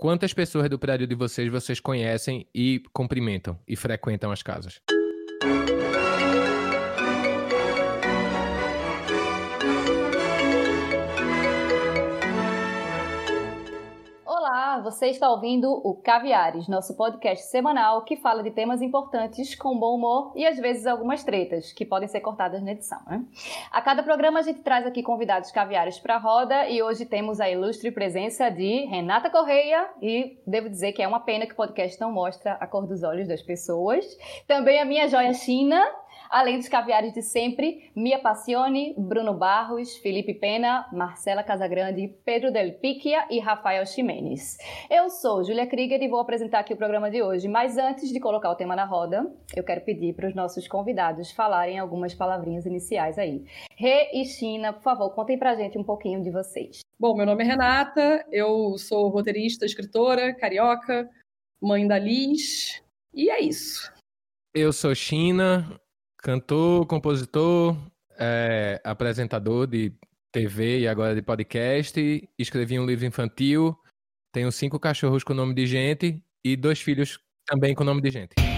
quantas pessoas do prédio de vocês vocês conhecem e cumprimentam e frequentam as casas? Você está ouvindo o Caviares, nosso podcast semanal que fala de temas importantes com bom humor e às vezes algumas tretas que podem ser cortadas na edição. Né? A cada programa a gente traz aqui convidados caviares para a roda e hoje temos a ilustre presença de Renata Correia e devo dizer que é uma pena que o podcast não mostra a cor dos olhos das pessoas. Também a minha joia China além dos caviares de sempre, Mia Passione, Bruno Barros, Felipe Pena, Marcela Casagrande, Pedro Del Picchia e Rafael Ximenes. Eu sou Julia Krieger e vou apresentar aqui o programa de hoje, mas antes de colocar o tema na roda, eu quero pedir para os nossos convidados falarem algumas palavrinhas iniciais aí. Rê e China, por favor, contem pra gente um pouquinho de vocês. Bom, meu nome é Renata, eu sou roteirista, escritora, carioca, mãe da Liz, e é isso. Eu sou China, Cantor, compositor, é, apresentador de TV e agora de podcast. Escrevi um livro infantil. Tenho cinco cachorros com nome de gente e dois filhos também com nome de gente.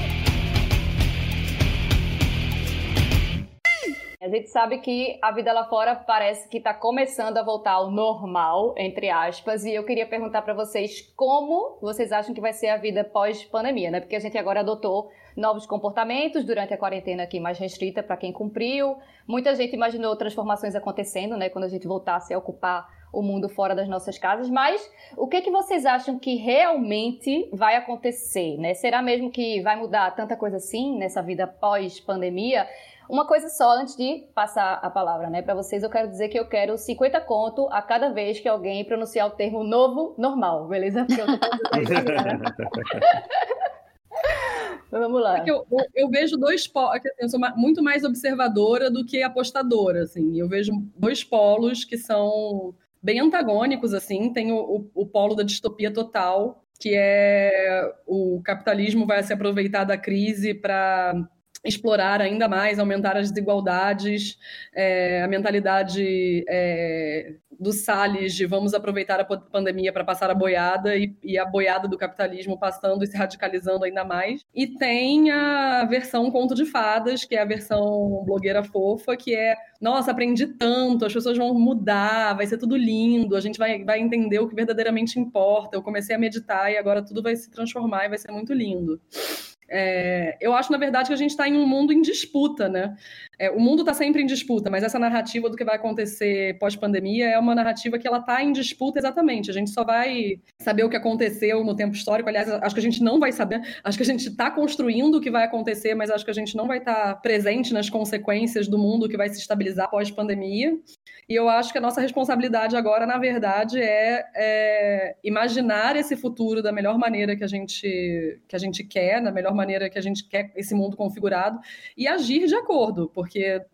A gente sabe que a vida lá fora parece que está começando a voltar ao normal, entre aspas, e eu queria perguntar para vocês como vocês acham que vai ser a vida pós-pandemia, né? Porque a gente agora adotou novos comportamentos durante a quarentena aqui mais restrita para quem cumpriu. Muita gente imaginou transformações acontecendo, né? Quando a gente voltasse a ocupar o mundo fora das nossas casas, mas o que, que vocês acham que realmente vai acontecer, né? Será mesmo que vai mudar tanta coisa assim nessa vida pós-pandemia? Uma coisa só antes de passar a palavra, né, para vocês, eu quero dizer que eu quero 50 conto a cada vez que alguém pronunciar o termo novo normal, beleza? Porque eu tô Vamos lá. É eu, eu, eu, vejo dois polos, assim, eu sou muito mais observadora do que apostadora, assim. Eu vejo dois polos que são bem antagônicos, assim. Tem o, o, o polo da distopia total, que é o capitalismo vai se aproveitar da crise para explorar ainda mais, aumentar as desigualdades, é, a mentalidade é, do Salles de vamos aproveitar a pandemia para passar a boiada e, e, a boiada do capitalismo passando e se radicalizando ainda mais. E tem a versão conto de fadas, que é a versão blogueira fofa, que é nossa, aprendi tanto, as pessoas vão mudar, vai ser tudo lindo, a gente vai, vai entender o que verdadeiramente importa. Eu comecei a meditar e agora tudo vai se transformar e vai ser muito lindo. É, eu acho, na verdade, que a gente está em um mundo em disputa, né? É, o mundo está sempre em disputa, mas essa narrativa do que vai acontecer pós-pandemia é uma narrativa que ela está em disputa exatamente. A gente só vai saber o que aconteceu no tempo histórico. Aliás, acho que a gente não vai saber. Acho que a gente está construindo o que vai acontecer, mas acho que a gente não vai estar tá presente nas consequências do mundo que vai se estabilizar pós-pandemia. E eu acho que a nossa responsabilidade agora, na verdade, é, é, imaginar esse futuro da melhor maneira que a gente que a gente quer, da melhor maneira que a gente quer esse mundo configurado e agir de acordo, porque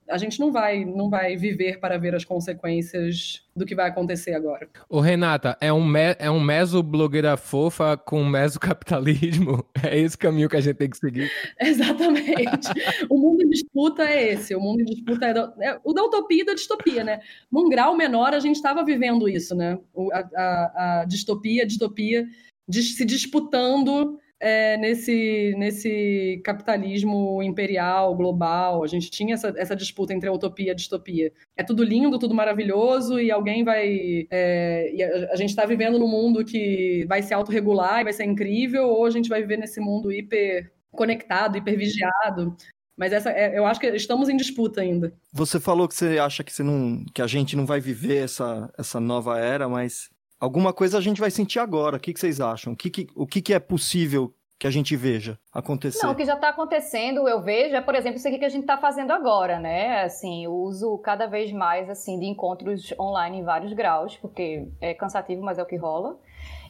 a gente não vai não vai viver para ver as consequências do que vai acontecer agora. Ô Renata, é um, me, é um meso blogueira fofa com meso capitalismo? É esse caminho que a gente tem que seguir? Exatamente. o mundo em disputa é esse. O mundo em disputa é, da, é o da utopia e da distopia, né? Num grau menor, a gente estava vivendo isso, né? A, a, a distopia, a distopia se disputando é, nesse, nesse capitalismo imperial, global. A gente tinha essa, essa disputa entre a utopia e a distopia. É tudo lindo, tudo maravilhoso, e alguém vai. É, e a, a, gente está vivendo num mundo que vai se autorregular e vai ser incrível, ou a gente vai viver nesse mundo hiper conectado, hiper vigiado. Mas essa, é, eu acho que estamos em disputa ainda. Você falou que você acha que, você não, que a gente não vai viver essa, essa nova era, mas alguma coisa a gente vai sentir agora. O que, que vocês acham? O, que, que, o que, que é possível que a gente veja acontecer? Não, o que já está acontecendo, eu vejo, é, por exemplo, isso aqui que a gente está fazendo agora, né? Assim, o uso cada vez mais, assim, de encontros online em vários graus, porque é cansativo, mas é o que rola.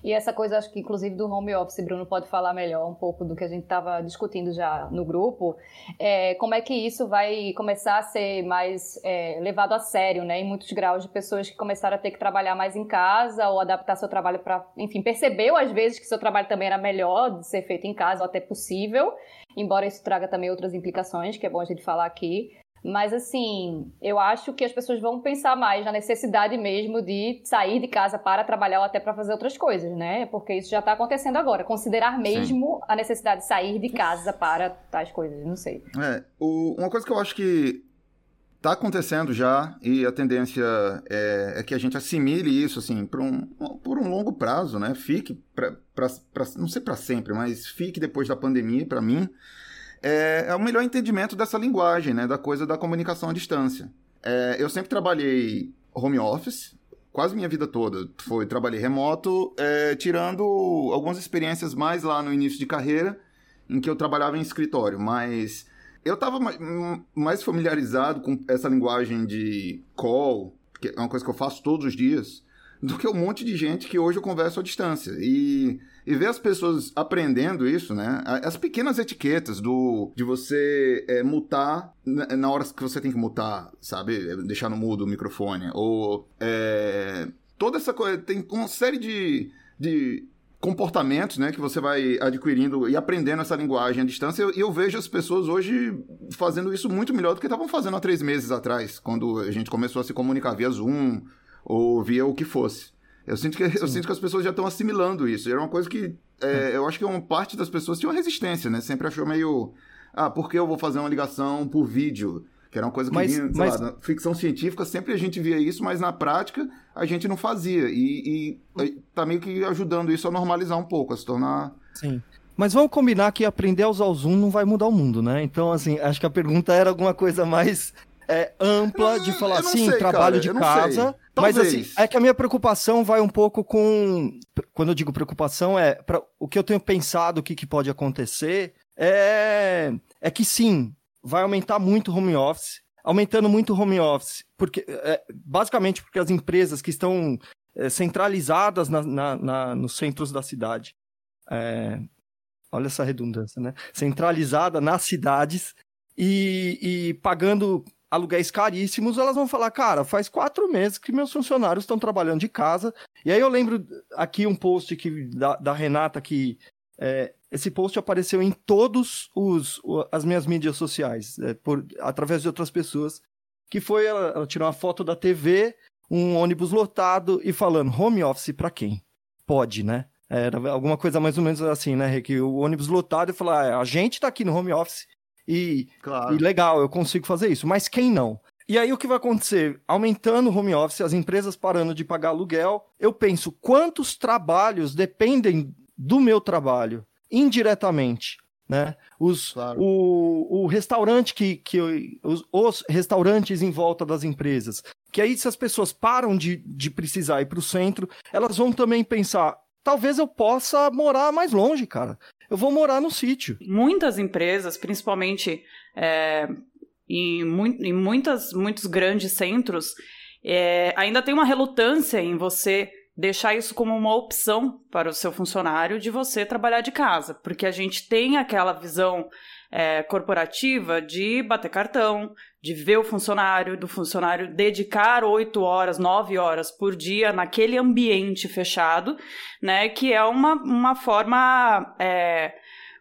E essa coisa, acho que inclusive do home office, Bruno pode falar melhor um pouco do que a gente estava discutindo já no grupo. É, como é que isso vai começar a ser mais é, levado a sério, né? Em muitos graus de pessoas que começaram a ter que trabalhar mais em casa ou adaptar seu trabalho para, enfim, percebeu às vezes que seu trabalho também era melhor de ser feito em casa ou até possível, embora isso traga também outras implicações, que é bom a gente falar aqui. Mas assim, eu acho que as pessoas vão pensar mais na necessidade mesmo de sair de casa para trabalhar ou até para fazer outras coisas, né? Porque isso já está acontecendo agora. Considerar mesmo Sim. a necessidade de sair de casa para tais coisas, não sei. É, o, uma coisa que eu acho que está acontecendo já e a tendência é, é, que a gente assimile isso assim por um, por um longo prazo, né? Fique para não sei para sempre, mas fique depois da pandemia para mim é, é o melhor entendimento dessa linguagem, né? Da coisa da comunicação à distância. É, eu sempre trabalhei home office, quase minha vida toda foi trabalhei remoto, é, tirando algumas experiências mais lá no início de carreira, em que eu trabalhava em escritório, mas eu estava mais familiarizado com essa linguagem de call, que é uma coisa que eu faço todos os dias, do que um monte de gente que hoje eu converso à distância. E, e ver as pessoas aprendendo isso, né? As pequenas etiquetas do de você é, mutar na hora que você tem que mutar, sabe? Deixar no mudo o microfone. Ou é, toda essa coisa. Tem uma série de, de comportamentos, né, que você vai adquirindo e aprendendo essa linguagem à distância. E eu, eu, vejo as pessoas hoje fazendo isso muito melhor do que estavam fazendo há três meses atrás, quando a gente começou a se comunicar via Zoom ou via o que fosse. Eu sinto que, eu sinto que as pessoas já estão assimilando isso. Era uma coisa que é, eu acho que uma parte das pessoas tinha uma resistência, né? Sempre achou meio. Ah, por que eu vou fazer uma ligação por vídeo? Que era uma coisa que mas, vinha, mas... lá, na ficção científica sempre a gente via isso, mas na prática a gente não fazia. E, e tá meio que ajudando isso a normalizar um pouco, a se tornar. Sim. Mas vamos combinar que aprender a usar o Zoom não vai mudar o mundo, né? Então, assim, acho que a pergunta era alguma coisa mais é, ampla de falar assim, sei, trabalho cara, de casa. Mas assim, é que a minha preocupação vai um pouco com. Quando eu digo preocupação, é pra, o que eu tenho pensado, o que, que pode acontecer, é, é que sim, vai aumentar muito o home office. Aumentando muito o home office, porque é, basicamente porque as empresas que estão é, centralizadas na, na, na, nos centros da cidade, é, olha essa redundância, né? Centralizada nas cidades e, e pagando aluguéis caríssimos, elas vão falar, cara, faz quatro meses que meus funcionários estão trabalhando de casa. E aí eu lembro aqui um post que, da, da Renata que é, esse post apareceu em todos os as minhas mídias sociais, é, por, através de outras pessoas, que foi ela, ela tirou uma foto da TV, um ônibus lotado e falando home office para quem? Pode, né? Era alguma coisa mais ou menos assim, né? Que o ônibus lotado e falar, ah, a gente tá aqui no home office e, claro. e legal, eu consigo fazer isso, mas quem não? E aí o que vai acontecer? Aumentando o home office, as empresas parando de pagar aluguel, eu penso quantos trabalhos dependem do meu trabalho indiretamente, né? Os, claro. o, o restaurante que, que os, os, restaurantes em volta das empresas, que aí se as pessoas param de, de precisar ir para o centro, elas vão também pensar, talvez eu possa morar mais longe, cara eu vou morar no sítio. Muitas empresas, principalmente é, em, mu em muitas, muitos grandes centros, é, ainda tem uma relutância em você deixar isso como uma opção para o seu funcionário de você trabalhar de casa, porque a gente tem aquela visão é, corporativa de bater cartão, de ver o funcionário, do funcionário dedicar oito horas, nove horas por dia naquele ambiente fechado, né? Que é uma, uma forma. É,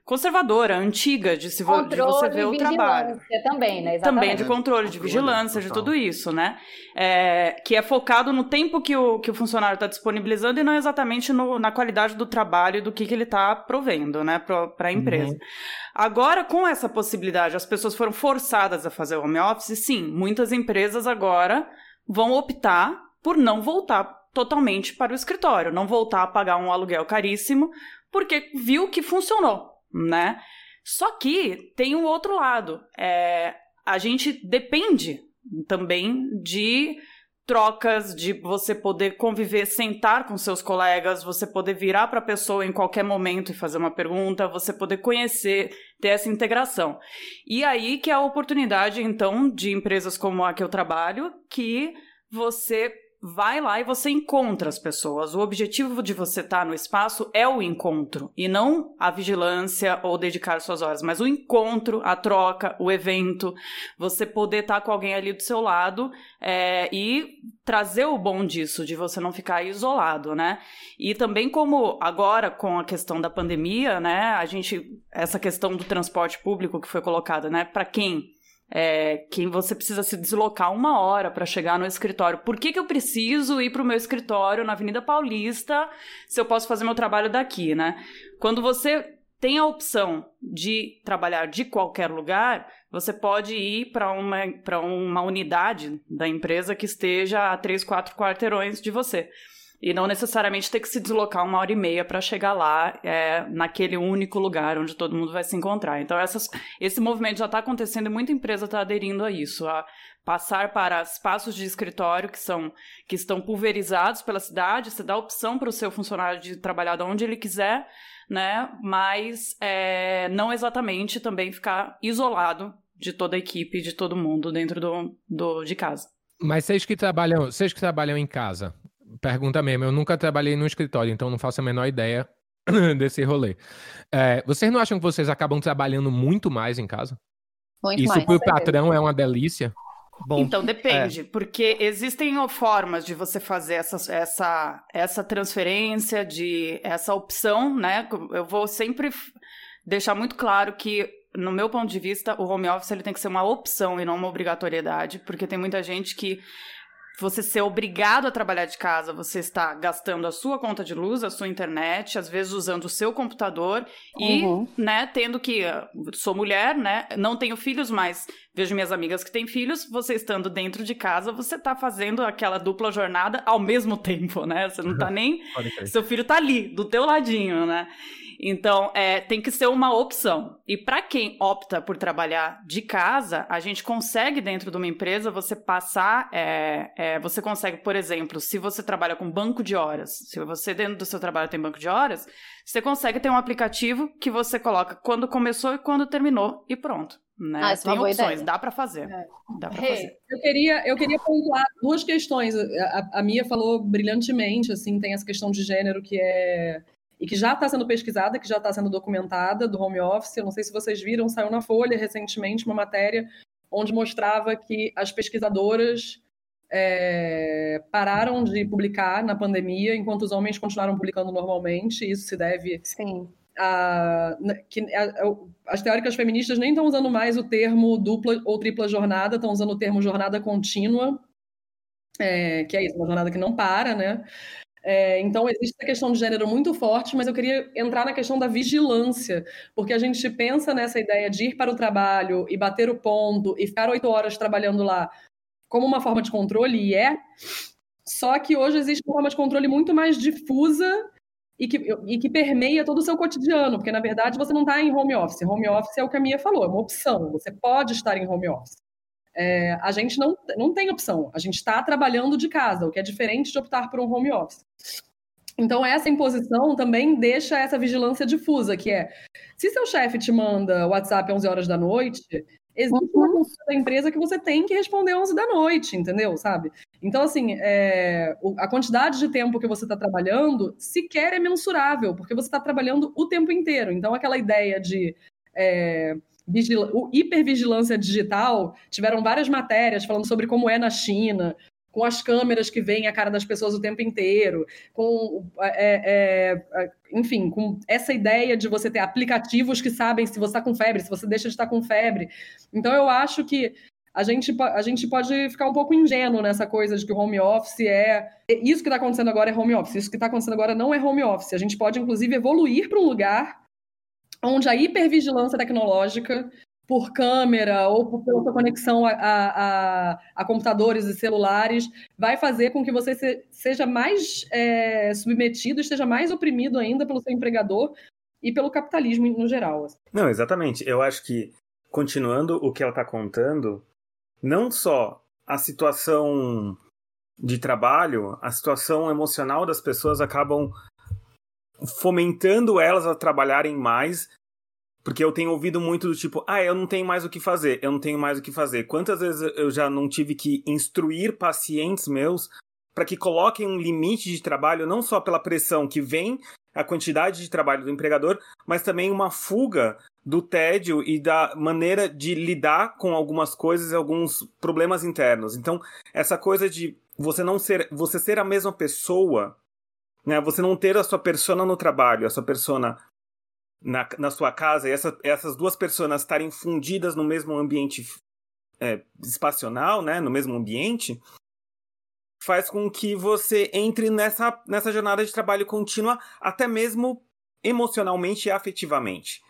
conservadora, antiga de, se vo, de você ver o trabalho. Também, né? Exatamente. Também de controle, de vigilância, de tudo isso, né? É, que é focado no tempo que o, que o funcionário está disponibilizando e não exatamente no, na qualidade do trabalho e do que, que ele está provendo, né, para a empresa. Uhum. Agora, com essa possibilidade, as pessoas foram forçadas a fazer home office, sim, muitas empresas agora vão optar por não voltar totalmente para o escritório, não voltar a pagar um aluguel caríssimo, porque viu que funcionou né? Só que tem o um outro lado. É, a gente depende também de trocas, de você poder conviver, sentar com seus colegas, você poder virar para a pessoa em qualquer momento e fazer uma pergunta, você poder conhecer, ter essa integração. E aí que é a oportunidade, então, de empresas como a que eu trabalho, que você vai lá e você encontra as pessoas. O objetivo de você estar tá no espaço é o encontro e não a vigilância ou dedicar suas horas, mas o encontro, a troca, o evento, você poder estar tá com alguém ali do seu lado é, e trazer o bom disso, de você não ficar isolado, né? E também como agora com a questão da pandemia, né? A gente essa questão do transporte público que foi colocada, né? Para quem é, que você precisa se deslocar uma hora para chegar no escritório. Por que, que eu preciso ir para o meu escritório na Avenida Paulista se eu posso fazer meu trabalho daqui, né? Quando você tem a opção de trabalhar de qualquer lugar, você pode ir para uma, uma unidade da empresa que esteja a três, quatro quarteirões de você. E não necessariamente ter que se deslocar uma hora e meia para chegar lá, é, naquele único lugar onde todo mundo vai se encontrar. Então, essas, esse movimento já está acontecendo e muita empresa está aderindo a isso, a passar para espaços de escritório que são que estão pulverizados pela cidade. Você dá opção para o seu funcionário de trabalhar de onde ele quiser, né? Mas é, não exatamente também ficar isolado de toda a equipe, de todo mundo dentro do, do de casa. Mas vocês que trabalham, vocês que trabalham em casa, pergunta mesmo, eu nunca trabalhei no escritório, então não faço a menor ideia desse rolê. É, vocês não acham que vocês acabam trabalhando muito mais em casa? Muito Isso mais, pro patrão é uma delícia? Bom, então depende, é. porque existem formas de você fazer essa, essa, essa transferência, de essa opção, né? Eu vou sempre deixar muito claro que, no meu ponto de vista, o home office ele tem que ser uma opção e não uma obrigatoriedade, porque tem muita gente que você ser obrigado a trabalhar de casa, você está gastando a sua conta de luz, a sua internet, às vezes usando o seu computador e, uhum. né, tendo que sou mulher, né, não tenho filhos, mas vejo minhas amigas que têm filhos, você estando dentro de casa, você está fazendo aquela dupla jornada ao mesmo tempo, né? Você não está nem seu filho está ali, do teu ladinho, né? Então, é, tem que ser uma opção. E para quem opta por trabalhar de casa, a gente consegue, dentro de uma empresa, você passar. É, é, você consegue, por exemplo, se você trabalha com banco de horas, se você dentro do seu trabalho tem banco de horas, você consegue ter um aplicativo que você coloca quando começou e quando terminou e pronto. Né? Ah, é tem opções, ideia. dá para fazer. É. Dá pra hey, fazer. Eu queria, eu queria pontuar duas questões. A, a Mia falou brilhantemente, assim, tem essa questão de gênero que é e que já está sendo pesquisada, que já está sendo documentada do home office. Eu não sei se vocês viram, saiu na Folha recentemente uma matéria onde mostrava que as pesquisadoras é, pararam de publicar na pandemia, enquanto os homens continuaram publicando normalmente. Isso se deve Sim. A, que a, as teóricas feministas nem estão usando mais o termo dupla ou tripla jornada, estão usando o termo jornada contínua, é, que é isso, uma jornada que não para, né? É, então, existe a questão de gênero muito forte, mas eu queria entrar na questão da vigilância, porque a gente pensa nessa ideia de ir para o trabalho e bater o ponto e ficar oito horas trabalhando lá como uma forma de controle, e é. Só que hoje existe uma forma de controle muito mais difusa e que, e que permeia todo o seu cotidiano, porque na verdade você não está em home office. Home office é o que a Mia falou, é uma opção. Você pode estar em home office. É, a gente não, não tem opção. A gente está trabalhando de casa, o que é diferente de optar por um home office. Então, essa imposição também deixa essa vigilância difusa, que é, se seu chefe te manda WhatsApp às 11 horas da noite, existe uma uhum. cultura da empresa que você tem que responder às 11 da noite, entendeu? Sabe? Então, assim, é, a quantidade de tempo que você está trabalhando sequer é mensurável, porque você está trabalhando o tempo inteiro. Então, aquela ideia de... É, o hipervigilância digital, tiveram várias matérias falando sobre como é na China, com as câmeras que veem a cara das pessoas o tempo inteiro, com, é, é, enfim, com essa ideia de você ter aplicativos que sabem se você está com febre, se você deixa de estar com febre. Então, eu acho que a gente, a gente pode ficar um pouco ingênuo nessa coisa de que o home office é. Isso que está acontecendo agora é home office, isso que está acontecendo agora não é home office. A gente pode, inclusive, evoluir para um lugar onde a hipervigilância tecnológica por câmera ou por, pela sua conexão a, a, a, computadores e celulares, vai fazer com que você se, seja mais é, submetido, esteja mais oprimido ainda pelo seu empregador e pelo capitalismo no geral. Assim. Não, exatamente. Eu acho que, continuando o que ela está contando, não só a situação de trabalho, a situação emocional das pessoas acabam fomentando elas a trabalharem mais porque eu tenho ouvido muito do tipo, ah, eu não tenho mais o que fazer, eu não tenho mais o que fazer. Quantas vezes eu já não tive que instruir pacientes meus para que coloquem um limite de trabalho, não só pela pressão que vem, a quantidade de trabalho do empregador, mas também uma fuga do tédio e da maneira de lidar com algumas coisas e alguns problemas internos. Então, essa coisa de você não ser, você ser a mesma pessoa, né? Você não ter a sua persona no trabalho, a sua persona na, na sua casa e essa, essas duas pessoas estarem fundidas no mesmo ambiente é, espacional, né, no mesmo ambiente, faz com que você entre nessa, nessa jornada de trabalho contínua, até mesmo emocionalmente e afetivamente.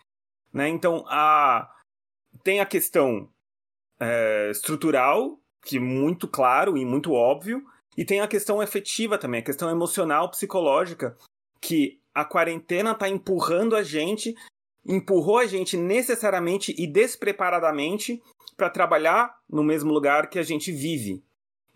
Né? Então, a, tem a questão é, estrutural, que é muito claro e muito óbvio, e tem a questão efetiva também, a questão emocional, psicológica, que a quarentena está empurrando a gente, empurrou a gente necessariamente e despreparadamente para trabalhar no mesmo lugar que a gente vive.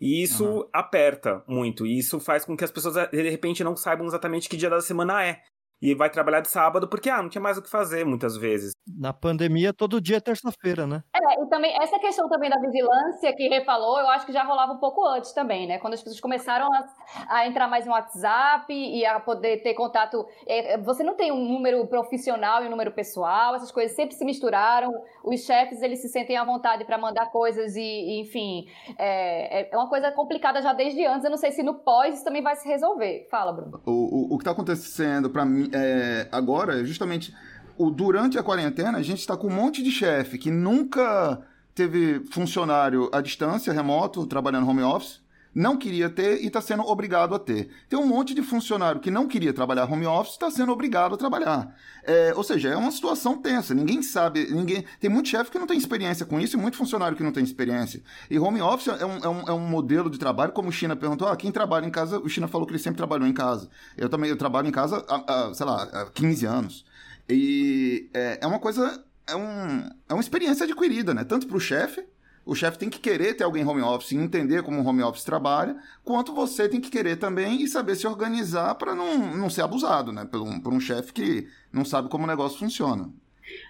E isso uhum. aperta muito. E isso faz com que as pessoas, de repente, não saibam exatamente que dia da semana é e vai trabalhar de sábado porque, ah, não tinha mais o que fazer muitas vezes. Na pandemia, todo dia é terça-feira, né? É, e também, essa questão também da vigilância que refalou, eu acho que já rolava um pouco antes também, né? Quando as pessoas começaram a, a entrar mais no WhatsApp e a poder ter contato. É, você não tem um número profissional e um número pessoal, essas coisas sempre se misturaram. Os chefes, eles se sentem à vontade para mandar coisas e, e enfim, é, é, uma coisa complicada já desde antes. Eu não sei se no pós isso também vai se resolver. Fala, Bruno. O, o, o que está acontecendo para mim é, agora, justamente, o, durante a quarentena, a gente está com um monte de chefe que nunca teve funcionário à distância, remoto, trabalhando home office, não queria ter e está sendo obrigado a ter. Tem um monte de funcionário que não queria trabalhar home office está sendo obrigado a trabalhar. É, ou seja, é uma situação tensa. Ninguém sabe, ninguém tem muito chefe que não tem experiência com isso e muito funcionário que não tem experiência. E home office é um, é um, é um modelo de trabalho, como o China perguntou, ah, quem trabalha em casa, o China falou que ele sempre trabalhou em casa. Eu também eu trabalho em casa há, há sei lá, há 15 anos. E é, é uma coisa, é, um, é uma experiência adquirida, né? Tanto para o chefe, o chefe tem que querer ter alguém home office e entender como o home office trabalha, quanto você tem que querer também e saber se organizar para não, não ser abusado, né? Por um, por um chefe que não sabe como o negócio funciona.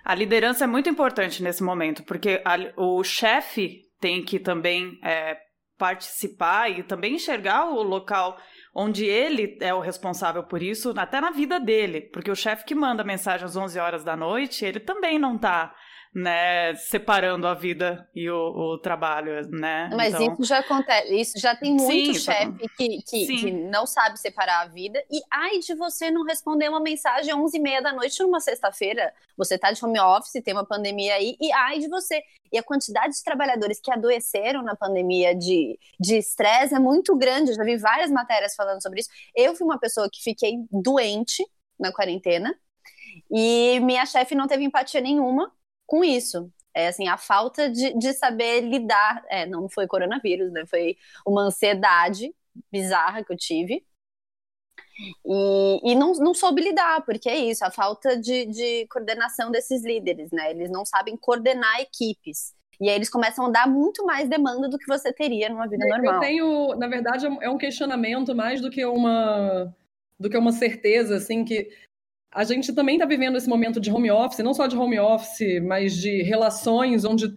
A liderança é muito importante nesse momento, porque a, o chefe tem que também é, participar e também enxergar o local onde ele é o responsável por isso, até na vida dele, porque o chefe que manda mensagem às 11 horas da noite, ele também não está né, separando a vida e o, o trabalho, né? Mas então... isso já acontece, isso já tem muito Sim, chefe que, que, que, não sabe separar a vida e ai de você não responder uma mensagem às 11 e meia da noite numa sexta-feira, você tá de home office, tem uma pandemia aí e ai de você. E a quantidade de trabalhadores que adoeceram na pandemia de estresse é muito grande, eu já vi várias matérias falando sobre isso. Eu fui uma pessoa que fiquei doente na quarentena, e minha chefe não teve empatia nenhuma com isso. É assim, a falta de, de saber lidar. É, não foi coronavírus, né? Foi uma ansiedade bizarra que eu tive. E, e não, não soube lidar, porque é isso, a falta de, de coordenação desses líderes, né? Eles não sabem coordenar equipes. E aí eles começam a dar muito mais demanda do que você teria numa vida normal. Eu tenho, na verdade, é um questionamento mais do que uma do que uma certeza, assim, que a gente também está vivendo esse momento de home office, não só de home office, mas de relações onde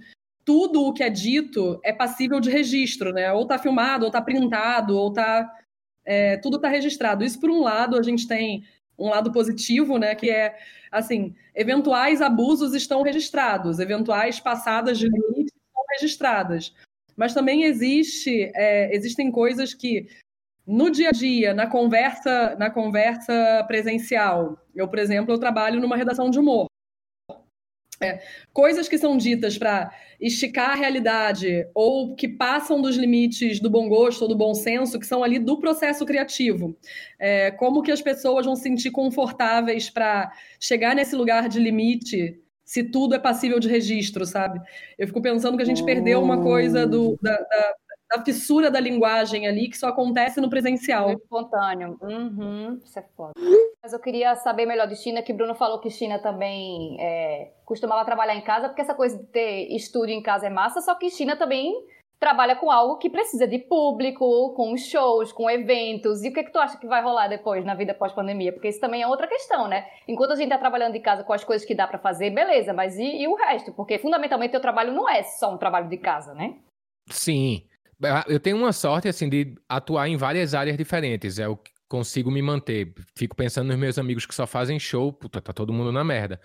tudo o que é dito é passível de registro, né? Ou está filmado, ou está printado, ou está é, tudo está registrado. Isso por um lado a gente tem um lado positivo, né? Que é assim, eventuais abusos estão registrados, eventuais passadas de limites estão registradas. Mas também existe, é, existem coisas que no dia a dia, na conversa, na conversa presencial, eu, por exemplo, eu trabalho numa redação de humor. É, coisas que são ditas para esticar a realidade ou que passam dos limites do bom gosto ou do bom senso, que são ali do processo criativo. É, como que as pessoas vão se sentir confortáveis para chegar nesse lugar de limite se tudo é passível de registro, sabe? Eu fico pensando que a gente perdeu uma coisa do, da, da da fissura da linguagem ali que só acontece no presencial. Muito espontâneo. Uhum, isso é foda. Mas eu queria saber melhor de China, que Bruno falou que China também é, costumava trabalhar em casa, porque essa coisa de ter estúdio em casa é massa, só que China também trabalha com algo que precisa de público, com shows, com eventos. E o que, é que tu acha que vai rolar depois na vida pós-pandemia? Porque isso também é outra questão, né? Enquanto a gente tá trabalhando de casa com as coisas que dá para fazer, beleza, mas e, e o resto? Porque fundamentalmente o trabalho não é só um trabalho de casa, né? Sim. Eu tenho uma sorte, assim, de atuar em várias áreas diferentes. É o que consigo me manter. Fico pensando nos meus amigos que só fazem show, puta, tá todo mundo na merda.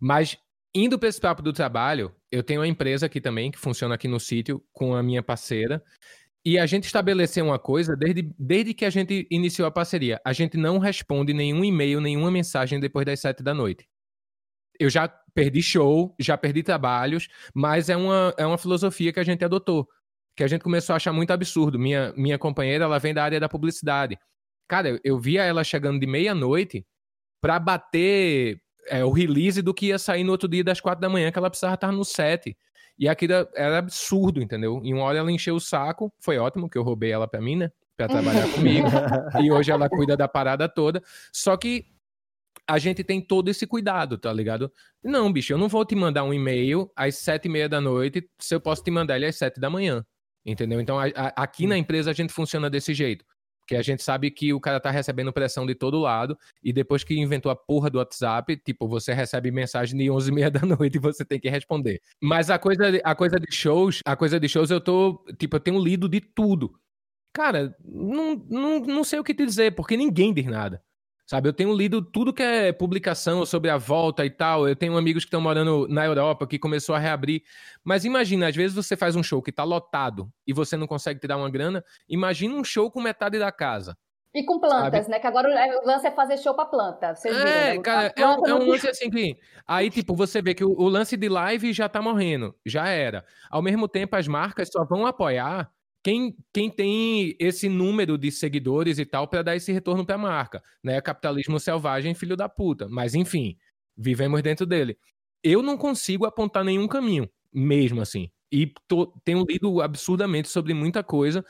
Mas, indo para esse papo do trabalho, eu tenho uma empresa aqui também, que funciona aqui no sítio, com a minha parceira. E a gente estabeleceu uma coisa desde, desde que a gente iniciou a parceria. A gente não responde nenhum e-mail, nenhuma mensagem depois das sete da noite. eu já perdi show, já perdi trabalhos, mas é uma, é uma filosofia que a gente adotou, que a gente começou a achar muito absurdo. Minha, minha companheira, ela vem da área da publicidade. Cara, eu via ela chegando de meia-noite para bater é, o release do que ia sair no outro dia das quatro da manhã, que ela precisava estar no set. E aquilo era absurdo, entendeu? E uma hora ela encheu o saco, foi ótimo que eu roubei ela pra mim, né? Pra trabalhar comigo. e hoje ela cuida da parada toda. Só que a gente tem todo esse cuidado, tá ligado? Não, bicho, eu não vou te mandar um e-mail às sete e meia da noite se eu posso te mandar ele às sete da manhã. Entendeu? Então, a, a, aqui na empresa a gente funciona desse jeito. Porque a gente sabe que o cara tá recebendo pressão de todo lado, e depois que inventou a porra do WhatsApp, tipo, você recebe mensagem de 11 e meia da noite e você tem que responder. Mas a coisa, a coisa de shows, a coisa de shows eu tô, tipo, eu tenho lido de tudo. Cara, não, não, não sei o que te dizer, porque ninguém diz nada. Sabe, eu tenho lido tudo que é publicação sobre a volta e tal. Eu tenho amigos que estão morando na Europa que começou a reabrir. Mas imagina, às vezes você faz um show que está lotado e você não consegue tirar uma grana. Imagina um show com metade da casa. E com plantas, sabe? né? Que agora o lance é fazer show para planta. Vocês viram, é, né? cara, é um, é um, lance assim que. Aí, tipo, você vê que o, o lance de live já tá morrendo. Já era. Ao mesmo tempo, as marcas só vão apoiar quem, quem tem esse número de seguidores e tal para dar esse retorno para a marca, né? Capitalismo selvagem, filho da puta. Mas enfim, vivemos dentro dele. Eu não consigo apontar nenhum caminho, mesmo assim. E tô, tenho lido absurdamente sobre muita coisa.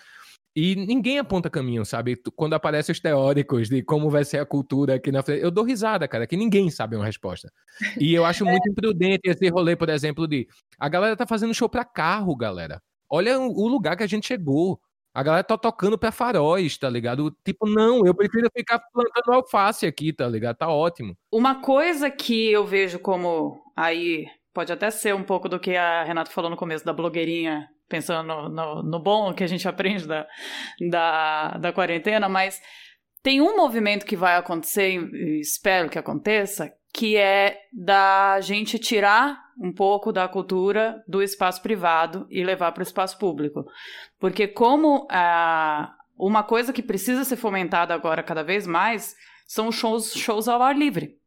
E ninguém aponta caminho, sabe? Quando aparecem os teóricos de como vai ser a cultura aqui na frente, eu dou risada, cara, que ninguém sabe uma resposta. E eu acho muito imprudente esse rolê, por exemplo, de a galera tá fazendo show para carro, galera. Olha o lugar que a gente chegou. A galera tá tocando pra faróis, tá ligado? Tipo, não, eu prefiro ficar plantando alface aqui, tá ligado? Tá ótimo. Uma coisa que eu vejo como aí pode até ser um pouco do que a Renata falou no começo da blogueirinha, pensando no, no, bom que a gente aprende da, da, da quarentena, mas tem um movimento que vai acontecer, e espero que aconteça, que é da gente tirar um pouco da cultura do espaço privado e levar para o espaço público. Porque como ah, uma coisa que precisa ser fomentada agora cada vez mais são shows, shows ao ar livre.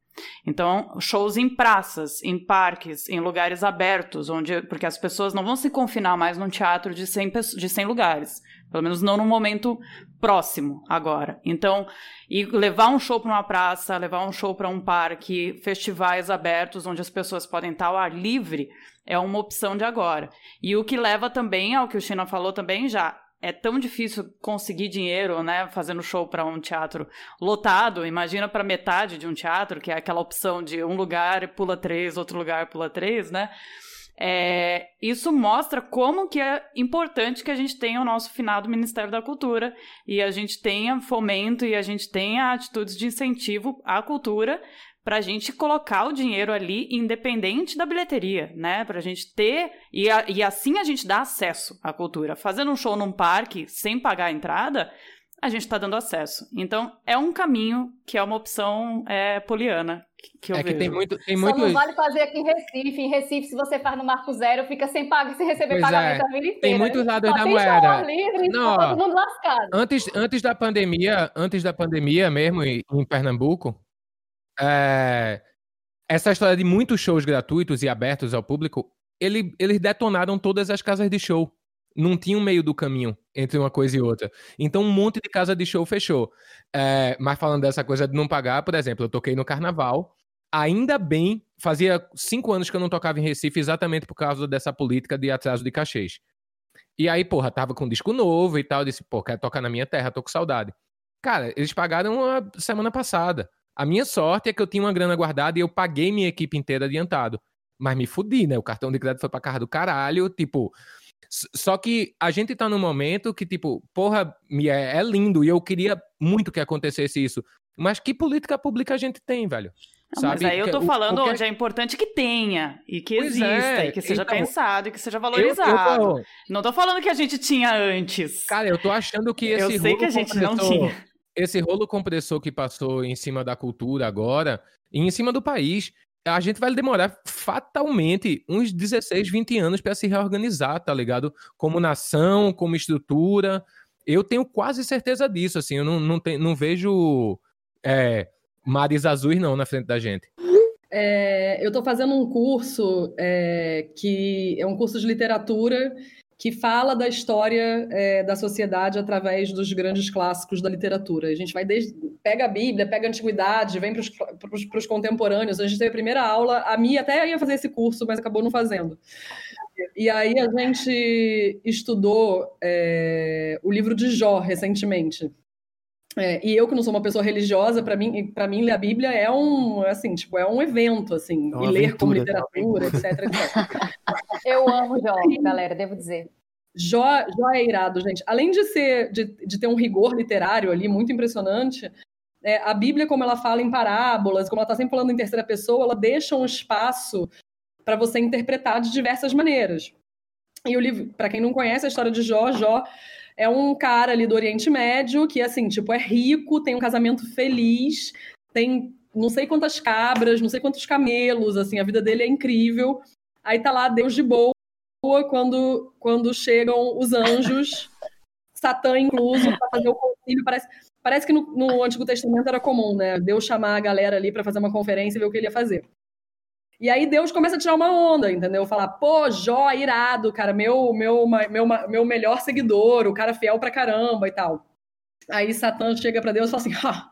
Então, shows em praças, em parques, em lugares abertos, onde porque as pessoas não vão se confinar mais num teatro de 100, de 100 lugares. Pelo menos não no momento próximo agora. Então, e levar um show para uma praça, levar um show para um parque, festivais abertos onde as pessoas podem estar ao ar livre, é uma opção de agora. E o que leva também ao que o China falou também já, é tão difícil conseguir dinheiro, né, fazendo show para um teatro lotado. Imagina para metade de um teatro, que é aquela opção de um lugar pula três, outro lugar pula três, né? É, isso mostra como que é importante que a gente tenha o nosso finado Ministério da Cultura e a gente tenha fomento e a gente tenha atitudes de incentivo à cultura para a gente colocar o dinheiro ali independente da bilheteria, né? Para a gente ter e, a, e assim a gente dá acesso à cultura. Fazendo um show num parque sem pagar a entrada, a gente está dando acesso. Então, é um caminho que é uma opção é, poliana. Que eu é vejo. que tem muito. Tem Só muito... não vale fazer aqui em Recife. Em Recife, se você faz no Marco Zero, fica sem pagar, sem receber pois pagamento é. a vida inteira. Tem muitos lados da moeda. Livre, não, todo mundo lascado. Antes, antes da pandemia, antes da pandemia mesmo, em Pernambuco, é, essa história de muitos shows gratuitos e abertos ao público, ele, eles detonaram todas as casas de show não tinha um meio do caminho entre uma coisa e outra. Então, um monte de casa de show fechou. É, mas falando dessa coisa de não pagar, por exemplo, eu toquei no carnaval. Ainda bem, fazia cinco anos que eu não tocava em Recife exatamente por causa dessa política de atraso de cachês. E aí, porra, tava com um disco novo e tal. Disse, pô, quero tocar na minha terra, tô com saudade. Cara, eles pagaram a semana passada. A minha sorte é que eu tinha uma grana guardada e eu paguei minha equipe inteira adiantado. Mas me fudi, né? O cartão de crédito foi pra casa do caralho. Tipo, só que a gente tá num momento que, tipo, porra, é, é lindo e eu queria muito que acontecesse isso. Mas que política pública a gente tem, velho? Não, Sabe? Mas aí eu tô falando onde é importante que tenha, e que pois exista, é. e que seja então, pensado, e que seja valorizado. Eu, eu tô... Não tô falando que a gente tinha antes. Cara, eu tô achando que esse Eu sei que a gente não tinha. Esse rolo compressor que passou em cima da cultura agora, e em cima do país, a gente vai demorar fatalmente uns 16, 20 anos para se reorganizar, tá ligado? Como nação, como estrutura. Eu tenho quase certeza disso, assim. Eu não, não, tem, não vejo é, mares azuis, não, na frente da gente. É, eu estou fazendo um curso é, que é um curso de literatura que fala da história é, da sociedade através dos grandes clássicos da literatura. A gente vai desde, pega a Bíblia, pega a Antiguidade, vem para os contemporâneos. A gente teve a primeira aula, a Mia até ia fazer esse curso, mas acabou não fazendo. E aí a gente estudou é, o livro de Jó recentemente. É, e eu que não sou uma pessoa religiosa, para mim, para mim ler a Bíblia é um, assim, tipo, é um evento, assim, é e ler como literatura, etc, etc. Eu amo Jó, galera, devo dizer. Jó, Jó é irado, gente. Além de ser, de, de ter um rigor literário ali muito impressionante, é, a Bíblia, como ela fala em parábolas, como ela está sempre falando em terceira pessoa, ela deixa um espaço para você interpretar de diversas maneiras. E o livro, para quem não conhece a história de Jó, Jó é um cara ali do Oriente Médio que, assim, tipo, é rico, tem um casamento feliz, tem não sei quantas cabras, não sei quantos camelos, assim, a vida dele é incrível. Aí tá lá Deus de boa quando, quando chegam os anjos, Satã incluso, para fazer o concílio. Parece, parece que no, no Antigo Testamento era comum, né? Deus chamar a galera ali para fazer uma conferência e ver o que ele ia fazer. E aí Deus começa a tirar uma onda, entendeu? Falar, pô, Jó, irado, cara, meu, meu, meu, meu melhor seguidor, o cara fiel pra caramba e tal. Aí Satã chega para Deus e fala assim, ah,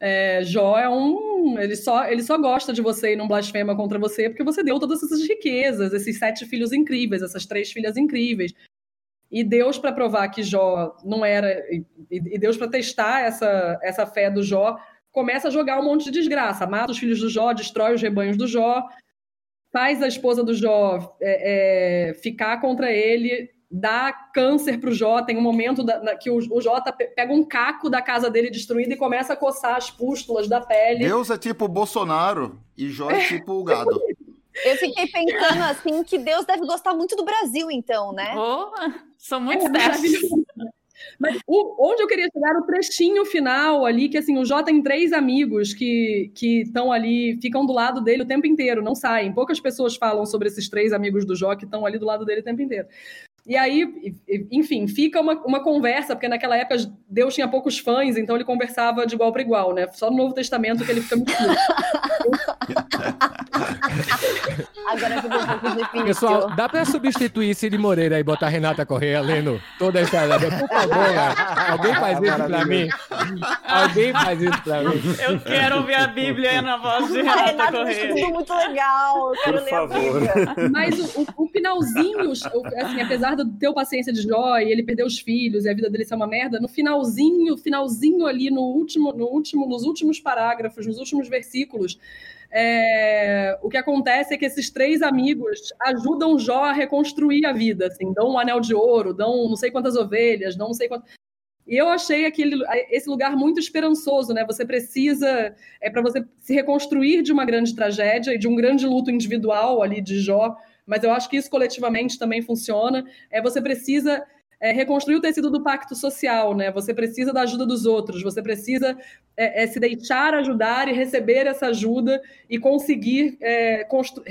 é, Jó é um. Ele só, ele só gosta de você e não blasfema contra você porque você deu todas essas riquezas, esses sete filhos incríveis, essas três filhas incríveis. E Deus, para provar que Jó não era. E Deus, para testar essa, essa fé do Jó, começa a jogar um monte de desgraça. Mata os filhos do Jó, destrói os rebanhos do Jó, faz a esposa do Jó é, é, ficar contra ele, dá câncer para o Jó. Tem um momento da, na, que o, o Jó tá, pega um caco da casa dele destruída e começa a coçar as pústulas da pele. Deus é tipo Bolsonaro e Jó é tipo o gado. Eu fiquei pensando assim que Deus deve gostar muito do Brasil, então, né? Oh, são muito é, testes. Mas o, onde eu queria chegar o trechinho final ali, que assim, o Jó tem três amigos que estão ali, ficam do lado dele o tempo inteiro, não saem. Poucas pessoas falam sobre esses três amigos do Jó que estão ali do lado dele o tempo inteiro. E aí, enfim, fica uma, uma conversa, porque naquela época Deus tinha poucos fãs, então ele conversava de igual para igual, né? Só no Novo Testamento que ele fica muito Agora. Pessoal, dá para substituir Cid Moreira e botar Renata Correia lendo toda a história Por favor, né? alguém faz isso para mim. Alguém faz isso para mim. Eu quero ouvir a Bíblia na voz de Renata, Renata Correia. Tudo muito legal. Eu quero Por favor. Mas o, o, o finalzinho, assim, apesar do teu paciência de Jó e ele perdeu os filhos e a vida dele ser uma merda, no finalzinho, finalzinho ali no último, no último, nos últimos parágrafos, nos últimos versículos, é, o que acontece é que esses três amigos ajudam Jó a reconstruir a vida, assim, dão um anel de ouro, dão não sei quantas ovelhas, dão não sei quantas. E eu achei aquele, esse lugar muito esperançoso, né? Você precisa, é para você se reconstruir de uma grande tragédia e de um grande luto individual ali de Jó, mas eu acho que isso coletivamente também funciona. É você precisa é, reconstruir o tecido do pacto social, né? Você precisa da ajuda dos outros, você precisa é, é, se deixar ajudar e receber essa ajuda e conseguir é,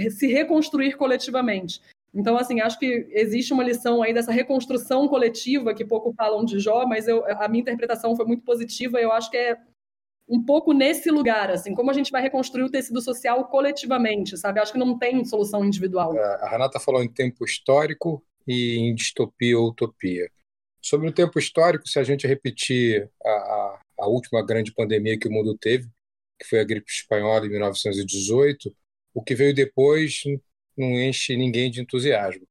se reconstruir coletivamente. Então, assim, acho que existe uma lição aí dessa reconstrução coletiva que pouco falam de Jó, mas eu, a minha interpretação foi muito positiva. Eu acho que é um pouco nesse lugar, assim, como a gente vai reconstruir o tecido social coletivamente, sabe? Acho que não tem solução individual. É, a Renata falou em tempo histórico e em distopia ou utopia. Sobre o tempo histórico, se a gente repetir a, a, a última grande pandemia que o mundo teve, que foi a gripe espanhola em 1918, o que veio depois não enche ninguém de entusiasmo.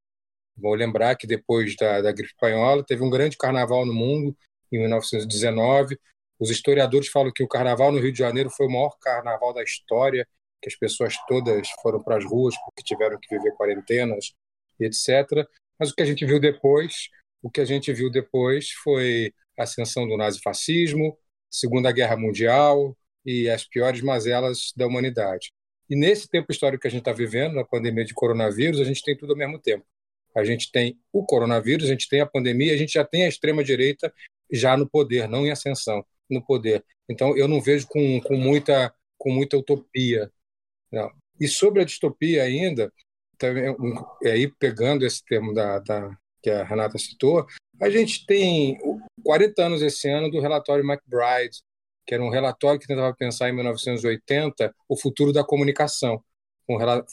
Vou lembrar que depois da, da gripe espanhola teve um grande carnaval no mundo em 1919, os historiadores falam que o carnaval no Rio de Janeiro foi o maior carnaval da história, que as pessoas todas foram para as ruas porque tiveram que viver quarentenas e etc. Mas o que a gente viu depois, o que a gente viu depois foi a ascensão do nazifascismo, Segunda Guerra Mundial e as piores mazelas da humanidade. E nesse tempo histórico que a gente está vivendo, na pandemia de coronavírus, a gente tem tudo ao mesmo tempo. A gente tem o coronavírus, a gente tem a pandemia, a gente já tem a extrema-direita já no poder, não em ascensão no poder. Então, eu não vejo com, com, muita, com muita utopia. Não. E sobre a distopia ainda, também, aí pegando esse termo da, da, que a Renata citou, a gente tem 40 anos esse ano do relatório McBride, que era um relatório que tentava pensar em 1980 o futuro da comunicação.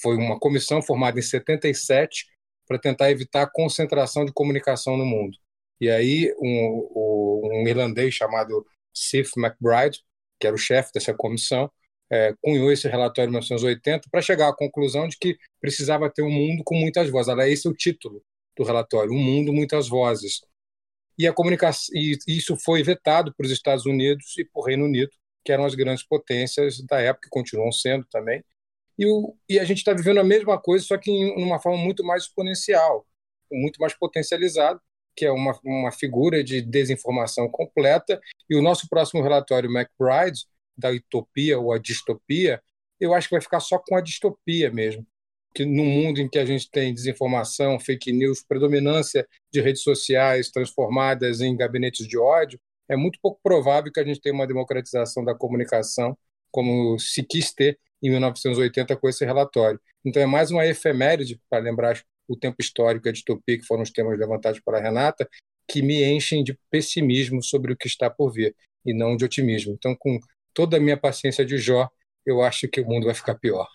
foi uma comissão formada em 77 para tentar evitar a concentração de comunicação no mundo. E aí um, um irlandês chamado Sif McBride, que era o chefe dessa comissão, é, cunhou esse relatório em 1980 para chegar à conclusão de que precisava ter um mundo com muitas vozes. Esse é o título do relatório, Um Mundo, Muitas Vozes e a comunicação e isso foi vetado por os Estados Unidos e por Reino Unido, que eram as grandes potências da época, e continuam sendo também. E, o, e a gente está vivendo a mesma coisa, só que em uma forma muito mais exponencial, muito mais potencializada, que é uma, uma figura de desinformação completa. E o nosso próximo relatório, McBride, da utopia ou a distopia, eu acho que vai ficar só com a distopia mesmo que no mundo em que a gente tem desinformação, fake news, predominância de redes sociais transformadas em gabinetes de ódio, é muito pouco provável que a gente tenha uma democratização da comunicação como se quis ter em 1980 com esse relatório. Então é mais uma efeméride para lembrar o tempo histórico e a distopia, que foram os temas levantados pela Renata, que me enchem de pessimismo sobre o que está por vir e não de otimismo. Então, com toda a minha paciência de Jó, eu acho que o mundo vai ficar pior.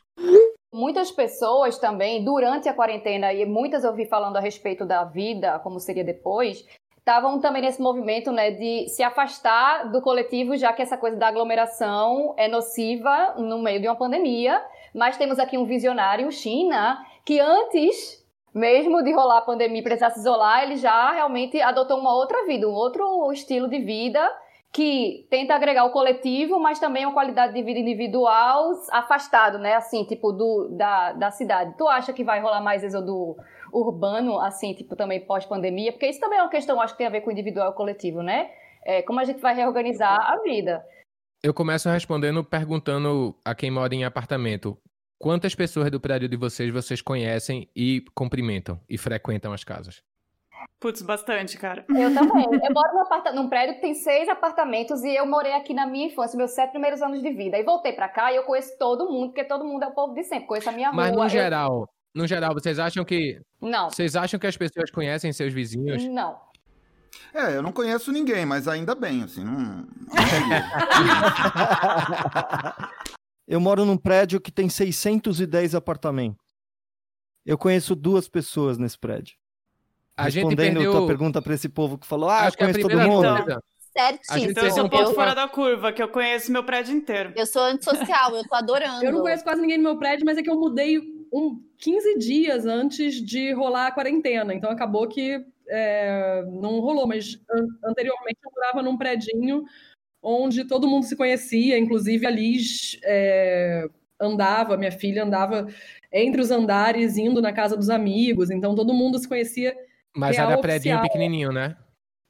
Muitas pessoas também, durante a quarentena, e muitas eu vi falando a respeito da vida, como seria depois, estavam também nesse movimento né, de se afastar do coletivo, já que essa coisa da aglomeração é nociva no meio de uma pandemia. Mas temos aqui um visionário, China, que antes mesmo de rolar a pandemia e precisar se isolar, ele já realmente adotou uma outra vida, um outro estilo de vida que tenta agregar o coletivo, mas também uma qualidade de vida individual afastado, né? Assim, tipo, do, da, da cidade. Tu acha que vai rolar mais êxodo urbano, assim, tipo, também pós-pandemia? Porque isso também é uma questão, acho que tem a ver com o individual e o coletivo, né? É, como a gente vai reorganizar a vida. Eu começo respondendo perguntando a quem mora em apartamento. Quantas pessoas do prédio de vocês vocês conhecem e cumprimentam e frequentam as casas? Putz, bastante, cara. Eu também. Eu moro num, aparta... num prédio que tem seis apartamentos e eu morei aqui na minha infância, meus sete primeiros anos de vida. E voltei pra cá e eu conheço todo mundo, porque todo mundo é o povo de sempre. Conheço a minha Mas rua. Mas no eu... geral, no geral, vocês acham que. Não. Vocês acham que as pessoas conhecem seus vizinhos? Não. É, eu não conheço ninguém, mas ainda bem, assim, não. eu moro num prédio que tem 610 apartamentos. Eu conheço duas pessoas nesse prédio. A Respondendo perdeu... tua pergunta para esse povo que falou, ah, Acho conheço todo mundo. Então, Certíssimo. Então eu sou um pouco fora da curva, que eu conheço meu prédio inteiro. Eu sou antissocial, eu tô adorando. Eu não conheço quase ninguém no meu prédio, mas é que eu mudei um 15 dias antes de rolar a quarentena. Então acabou que é, não rolou, mas anteriormente eu morava num predinho onde todo mundo se conhecia, inclusive a Liz é, andava, minha filha andava entre os andares, indo na casa dos amigos, então todo mundo se conhecia mas era prédio pequenininho, né?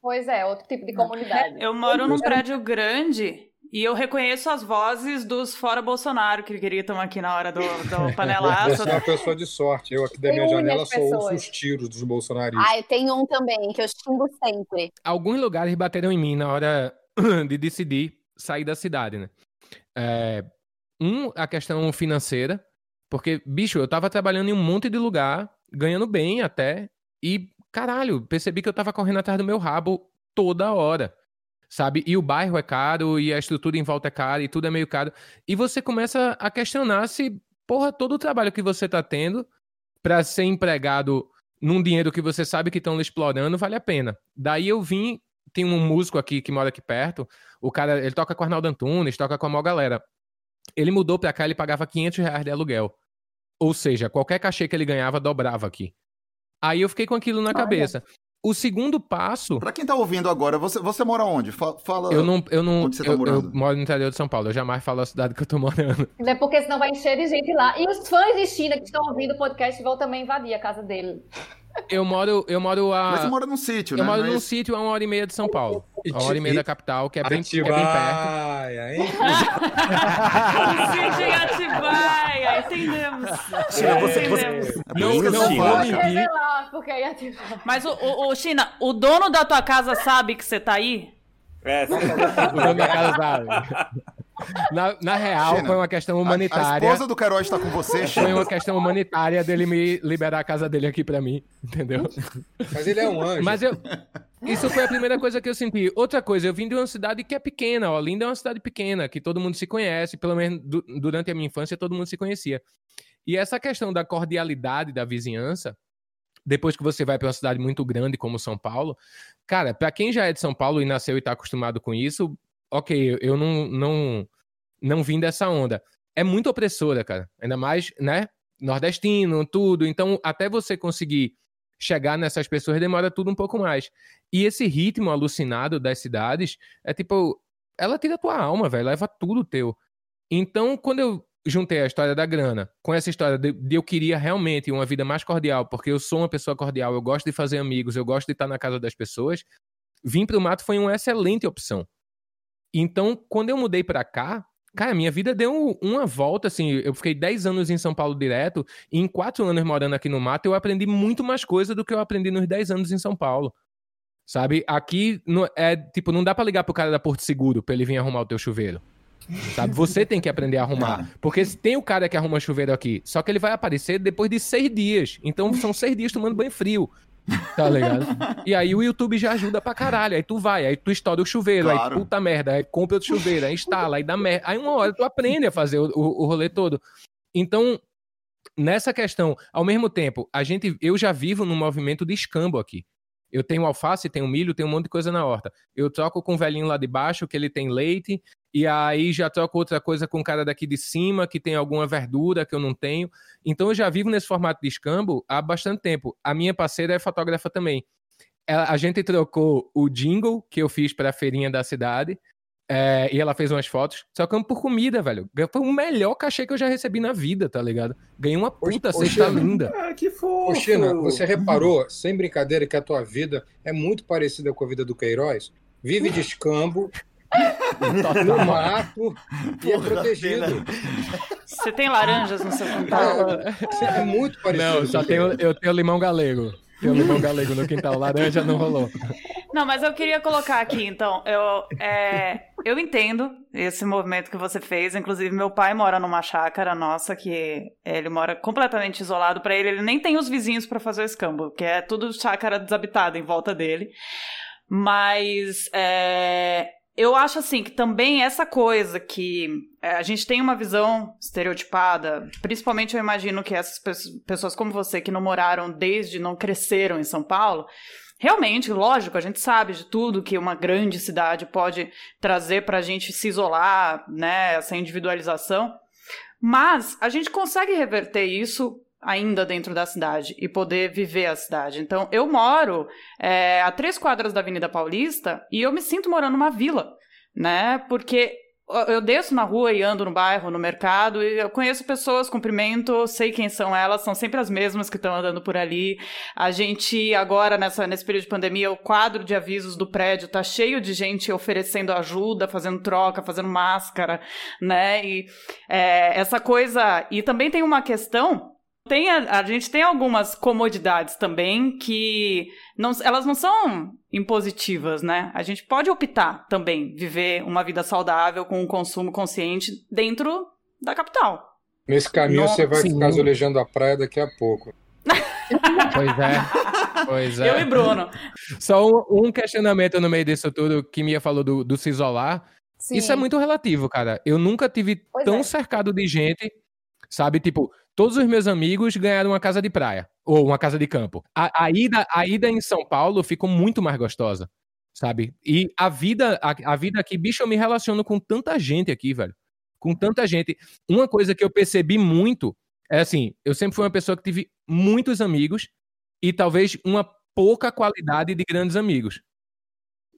Pois é, outro tipo de comunidade. Eu moro num prédio grande e eu reconheço as vozes dos fora Bolsonaro que gritam aqui na hora do, do panelaço. Você é uma pessoa de sorte. Eu aqui da minha janela só ouço os tiros dos bolsonaristas. Ah, eu tenho um também, que eu xingo sempre. Alguns lugares bateram em mim na hora de decidir sair da cidade, né? É, um, a questão financeira, porque, bicho, eu tava trabalhando em um monte de lugar, ganhando bem até, e caralho, percebi que eu tava correndo atrás do meu rabo toda hora. Sabe? E o bairro é caro, e a estrutura em volta é cara, e tudo é meio caro. E você começa a questionar se, porra, todo o trabalho que você tá tendo para ser empregado num dinheiro que você sabe que estão explorando vale a pena. Daí eu vim, tem um músico aqui que mora aqui perto, o cara, ele toca com Arnaldo Antunes, toca com a maior galera. Ele mudou pra cá, ele pagava 500 reais de aluguel. Ou seja, qualquer cachê que ele ganhava dobrava aqui. Aí eu fiquei com aquilo na cabeça. O segundo passo. Pra quem tá ouvindo agora, você, você mora onde? Fala. Eu não. Eu, não tá eu, eu, moro no interior de São Paulo. Eu jamais falo a cidade que eu tô morando. É porque senão vai encher de gente lá. E os fãs de China que estão ouvindo o podcast vão também invadir a casa dele. Eu moro, eu moro a. Mas você mora num sítio, né? Eu moro Mas... num sítio a uma hora e meia de São Paulo. A uma hora e meia da capital, que é bem, é bem perto. Hein? sítio em Atibaia, entendemos. China, você, você... Não, não, não vou mentir. Mas, o, o, o, China, o dono da tua casa sabe que você tá aí? É, sim. o dono da casa sabe. Na, na real, China, foi uma questão humanitária. A, a esposa do Queiroz está com você, China. Foi uma questão humanitária dele me liberar a casa dele aqui para mim, entendeu? Mas ele é um anjo. Mas eu, Isso foi a primeira coisa que eu senti. Outra coisa, eu vim de uma cidade que é pequena. Olinda é uma cidade pequena, que todo mundo se conhece. Pelo menos du durante a minha infância, todo mundo se conhecia. E essa questão da cordialidade da vizinhança, depois que você vai para uma cidade muito grande como São Paulo, cara, para quem já é de São Paulo e nasceu e está acostumado com isso, ok, eu não, não, não vim dessa onda. É muito opressora, cara. Ainda mais, né? Nordestino, tudo. Então, até você conseguir chegar nessas pessoas demora tudo um pouco mais. E esse ritmo alucinado das cidades é tipo, ela tira a tua alma, velho, leva tudo teu. Então, quando eu juntei a história da grana com essa história de, de, eu queria realmente uma vida mais cordial, porque eu sou uma pessoa cordial, eu gosto de fazer amigos, eu gosto de estar na casa das pessoas, vir pro mato foi uma excelente opção. Então, quando eu mudei para cá, Cara, minha vida deu uma volta, assim. Eu fiquei 10 anos em São Paulo direto, e em 4 anos morando aqui no mato, eu aprendi muito mais coisa do que eu aprendi nos 10 anos em São Paulo. Sabe? Aqui, é tipo, não dá para ligar pro cara da Porto Seguro pra ele vir arrumar o teu chuveiro. Sabe? Você tem que aprender a arrumar. Porque tem o cara que arruma chuveiro aqui, só que ele vai aparecer depois de seis dias. Então são seis dias tomando banho frio. Tá ligado? E aí o YouTube já ajuda pra caralho. Aí tu vai, aí tu estoura o chuveiro, claro. aí puta merda, aí compra o chuveiro, aí instala, aí dá merda. Aí uma hora tu aprende a fazer o, o, o rolê todo. Então, nessa questão, ao mesmo tempo, a gente, eu já vivo num movimento de escambo aqui. Eu tenho alface, tenho milho, tenho um monte de coisa na horta. Eu troco com o velhinho lá de baixo, que ele tem leite, e aí já troco outra coisa com o cara daqui de cima, que tem alguma verdura que eu não tenho. Então eu já vivo nesse formato de escambo há bastante tempo. A minha parceira é fotógrafa também. A gente trocou o jingle que eu fiz para a feirinha da cidade é, e ela fez umas fotos, trocando por comida, velho. Foi o melhor cachê que eu já recebi na vida, tá ligado? Ganhei uma puta cesta linda. Ah, que fofo! Ô, China, você reparou, sem brincadeira, que a tua vida é muito parecida com a vida do Queiroz? Vive de escambo, no mato e é protegido. Você tem laranjas no seu quintal? É muito parecido. Não, só tenho, eu tenho limão galego. Tem um limão galego no quintal, laranja não rolou. Não, mas eu queria colocar aqui, então, eu, é, eu entendo esse movimento que você fez. Inclusive, meu pai mora numa chácara nossa que ele mora completamente isolado. Para ele, ele nem tem os vizinhos para fazer o escambo, que é tudo chácara desabitada em volta dele. Mas é, eu acho assim que também essa coisa que é, a gente tem uma visão estereotipada, principalmente eu imagino que essas pessoas como você que não moraram desde não cresceram em São Paulo, realmente, lógico, a gente sabe de tudo que uma grande cidade pode trazer para a gente se isolar, né, essa individualização. Mas a gente consegue reverter isso ainda dentro da cidade e poder viver a cidade. Então, eu moro é, a três quadras da Avenida Paulista e eu me sinto morando numa vila, né? Porque eu desço na rua e ando no bairro, no mercado, e eu conheço pessoas, cumprimento, sei quem são elas, são sempre as mesmas que estão andando por ali. A gente, agora, nessa, nesse período de pandemia, o quadro de avisos do prédio tá cheio de gente oferecendo ajuda, fazendo troca, fazendo máscara, né? E é, essa coisa. E também tem uma questão tem a, a, gente tem algumas comodidades também que não, elas não são impositivas, né? A gente pode optar também viver uma vida saudável com um consumo consciente dentro da capital. Nesse caminho você vai sim. ficar azulejando a praia daqui a pouco. pois é. Pois é. Eu e Bruno. Só um, um, questionamento no meio disso tudo que Mia falou do, do se isolar. Sim. Isso é muito relativo, cara. Eu nunca tive pois tão é. cercado de gente, sabe? Tipo, Todos os meus amigos ganharam uma casa de praia ou uma casa de campo. A, a ida, a ida em São Paulo ficou muito mais gostosa, sabe? E a vida, a, a vida aqui, bicho, eu me relaciono com tanta gente aqui, velho. Com tanta gente. Uma coisa que eu percebi muito é assim, eu sempre fui uma pessoa que tive muitos amigos e talvez uma pouca qualidade de grandes amigos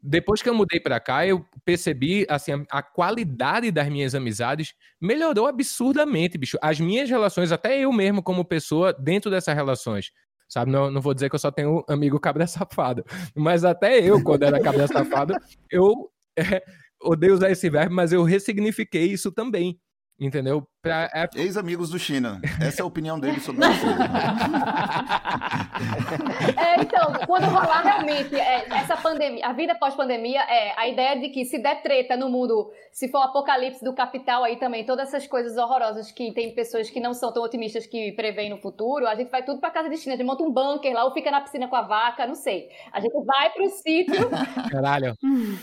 depois que eu mudei para cá, eu percebi assim a, qualidade das minhas amizades melhorou absurdamente, bicho. As minhas relações, até eu mesmo como pessoa dentro dessas relações, sabe? Não, não vou dizer que eu só tenho amigo cabra safado, mas até eu quando era cabra safado, eu é, odeio usar esse verbo, mas eu ressignifiquei isso também, entendeu? Pra... É Ex-amigos do China. Essa é a opinião dele sobre a é, Então, quando rolar realmente é, essa pandemia, a vida pós-pandemia, é a ideia de que se der treta no mundo, se for o apocalipse do capital aí também, todas essas coisas horrorosas que tem pessoas que não são tão otimistas que preveem no futuro, a gente vai tudo pra casa de China, a gente monta um bunker lá ou fica na piscina com a vaca, não sei. A gente vai pro sítio. Caralho,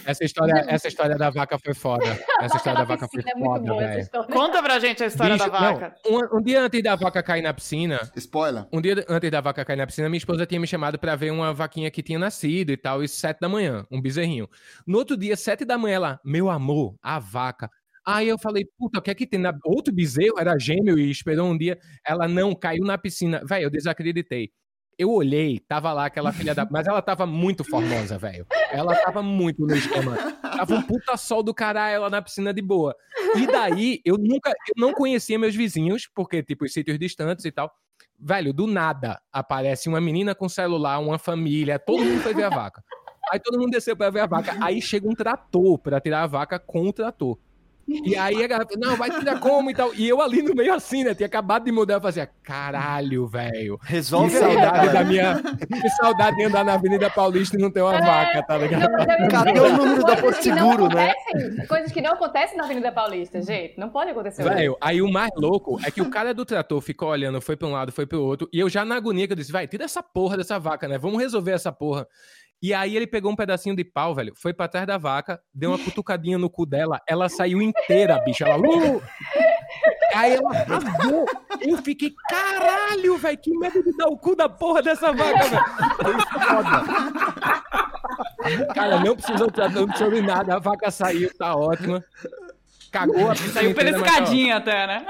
essa história, essa história da vaca foi foda. Essa história da vaca foi é foda, velho. Conta pra gente a história Bicho, da vaca. Não, um, um, dia antes da vaca cair na piscina. Spoiler. Um dia antes da vaca cair na piscina, minha esposa tinha me chamado para ver uma vaquinha que tinha nascido e tal, e sete da manhã, um bezerrinho. No outro dia, sete da manhã, ela, meu amor, a vaca. Aí eu falei, puta, o que é que tem? Na... Outro bezerro era gêmeo e esperou um dia. Ela não caiu na piscina. Velho, eu desacreditei. Eu olhei, tava lá aquela filha da. Mas ela tava muito formosa, velho. Ela tava muito no esquema. Tava um puta sol do caralho ela na piscina de boa. E daí, eu nunca. Eu não conhecia meus vizinhos, porque, tipo, os sítios distantes e tal. Velho, do nada aparece uma menina com celular, uma família, todo mundo foi ver a vaca. Aí todo mundo desceu pra ver a vaca. Aí chega um trator pra tirar a vaca com o trator. E aí a garrafa, não, vai tirar como e tal. E eu ali no meio assim, né? Tinha acabado de mudar, eu fazia, caralho, velho. Resolve que saudade aí, da minha. Que saudade de andar na Avenida Paulista e não ter uma é, vaca, tá ligado? Não, Cadê o número da Porto Seguro, né? Coisas que não acontecem na Avenida Paulista, gente. Não pode acontecer. Velho, aí o mais louco é que o cara do trator ficou olhando, foi pra um lado, foi pro outro. E eu já na agonia que eu disse, vai, tira essa porra dessa vaca, né? Vamos resolver essa porra. E aí ele pegou um pedacinho de pau, velho, foi pra trás da vaca, deu uma cutucadinha no cu dela, ela saiu inteira, bicho. Ela. Uh! Aí ela rasgou. Eu fiquei, caralho, velho, que medo de dar o cu da porra dessa vaca, velho. Foi foda. Cara, não precisou, não precisou de nada, a vaca saiu, tá ótima. Cagou a Saiu pela tá escadinha até, né?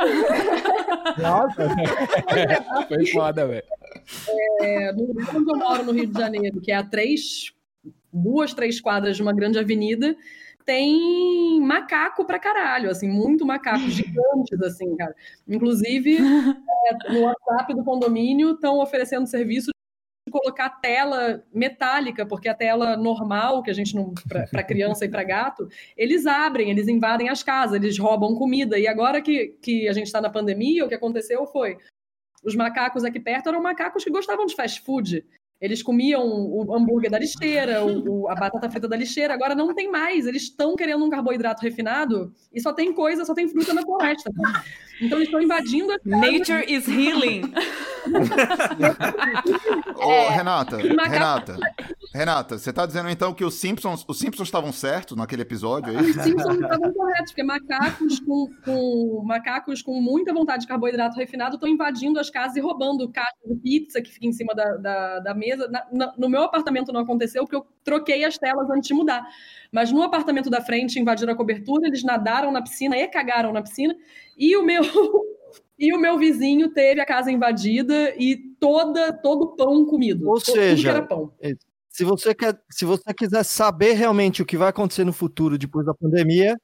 Nossa, foi foda, velho. É, no onde eu moro, no Rio de Janeiro, que é a três, duas, três quadras de uma grande avenida, tem macaco pra caralho, assim, muito macaco, gigantes, assim, cara. Inclusive, é, no WhatsApp do condomínio estão oferecendo serviço de colocar tela metálica, porque a tela normal, que a gente não. para criança e para gato, eles abrem, eles invadem as casas, eles roubam comida. E agora que, que a gente está na pandemia, o que aconteceu foi os macacos aqui perto eram macacos que gostavam de fast food. Eles comiam o hambúrguer da lixeira, o, a batata frita da lixeira, agora não tem mais. Eles estão querendo um carboidrato refinado e só tem coisa, só tem fruta na floresta. Então eles estão invadindo a Nature is healing. Ô, Renata, Renata, Renata, você está dizendo então que os Simpsons, os Simpsons estavam certos naquele episódio aí? Os Simpsons estavam corretos, porque macacos com, com, macacos com muita vontade de carboidrato refinado estão invadindo as casas e roubando caixa de pizza que fica em cima da, da, da mesa. Na, na, no meu apartamento não aconteceu, porque eu troquei as telas antes de mudar. Mas no apartamento da frente invadiram a cobertura, eles nadaram na piscina e cagaram na piscina. E o meu e o meu vizinho teve a casa invadida e toda todo o pão comido. Ou seja, é, se você quer, se você quiser saber realmente o que vai acontecer no futuro depois da pandemia,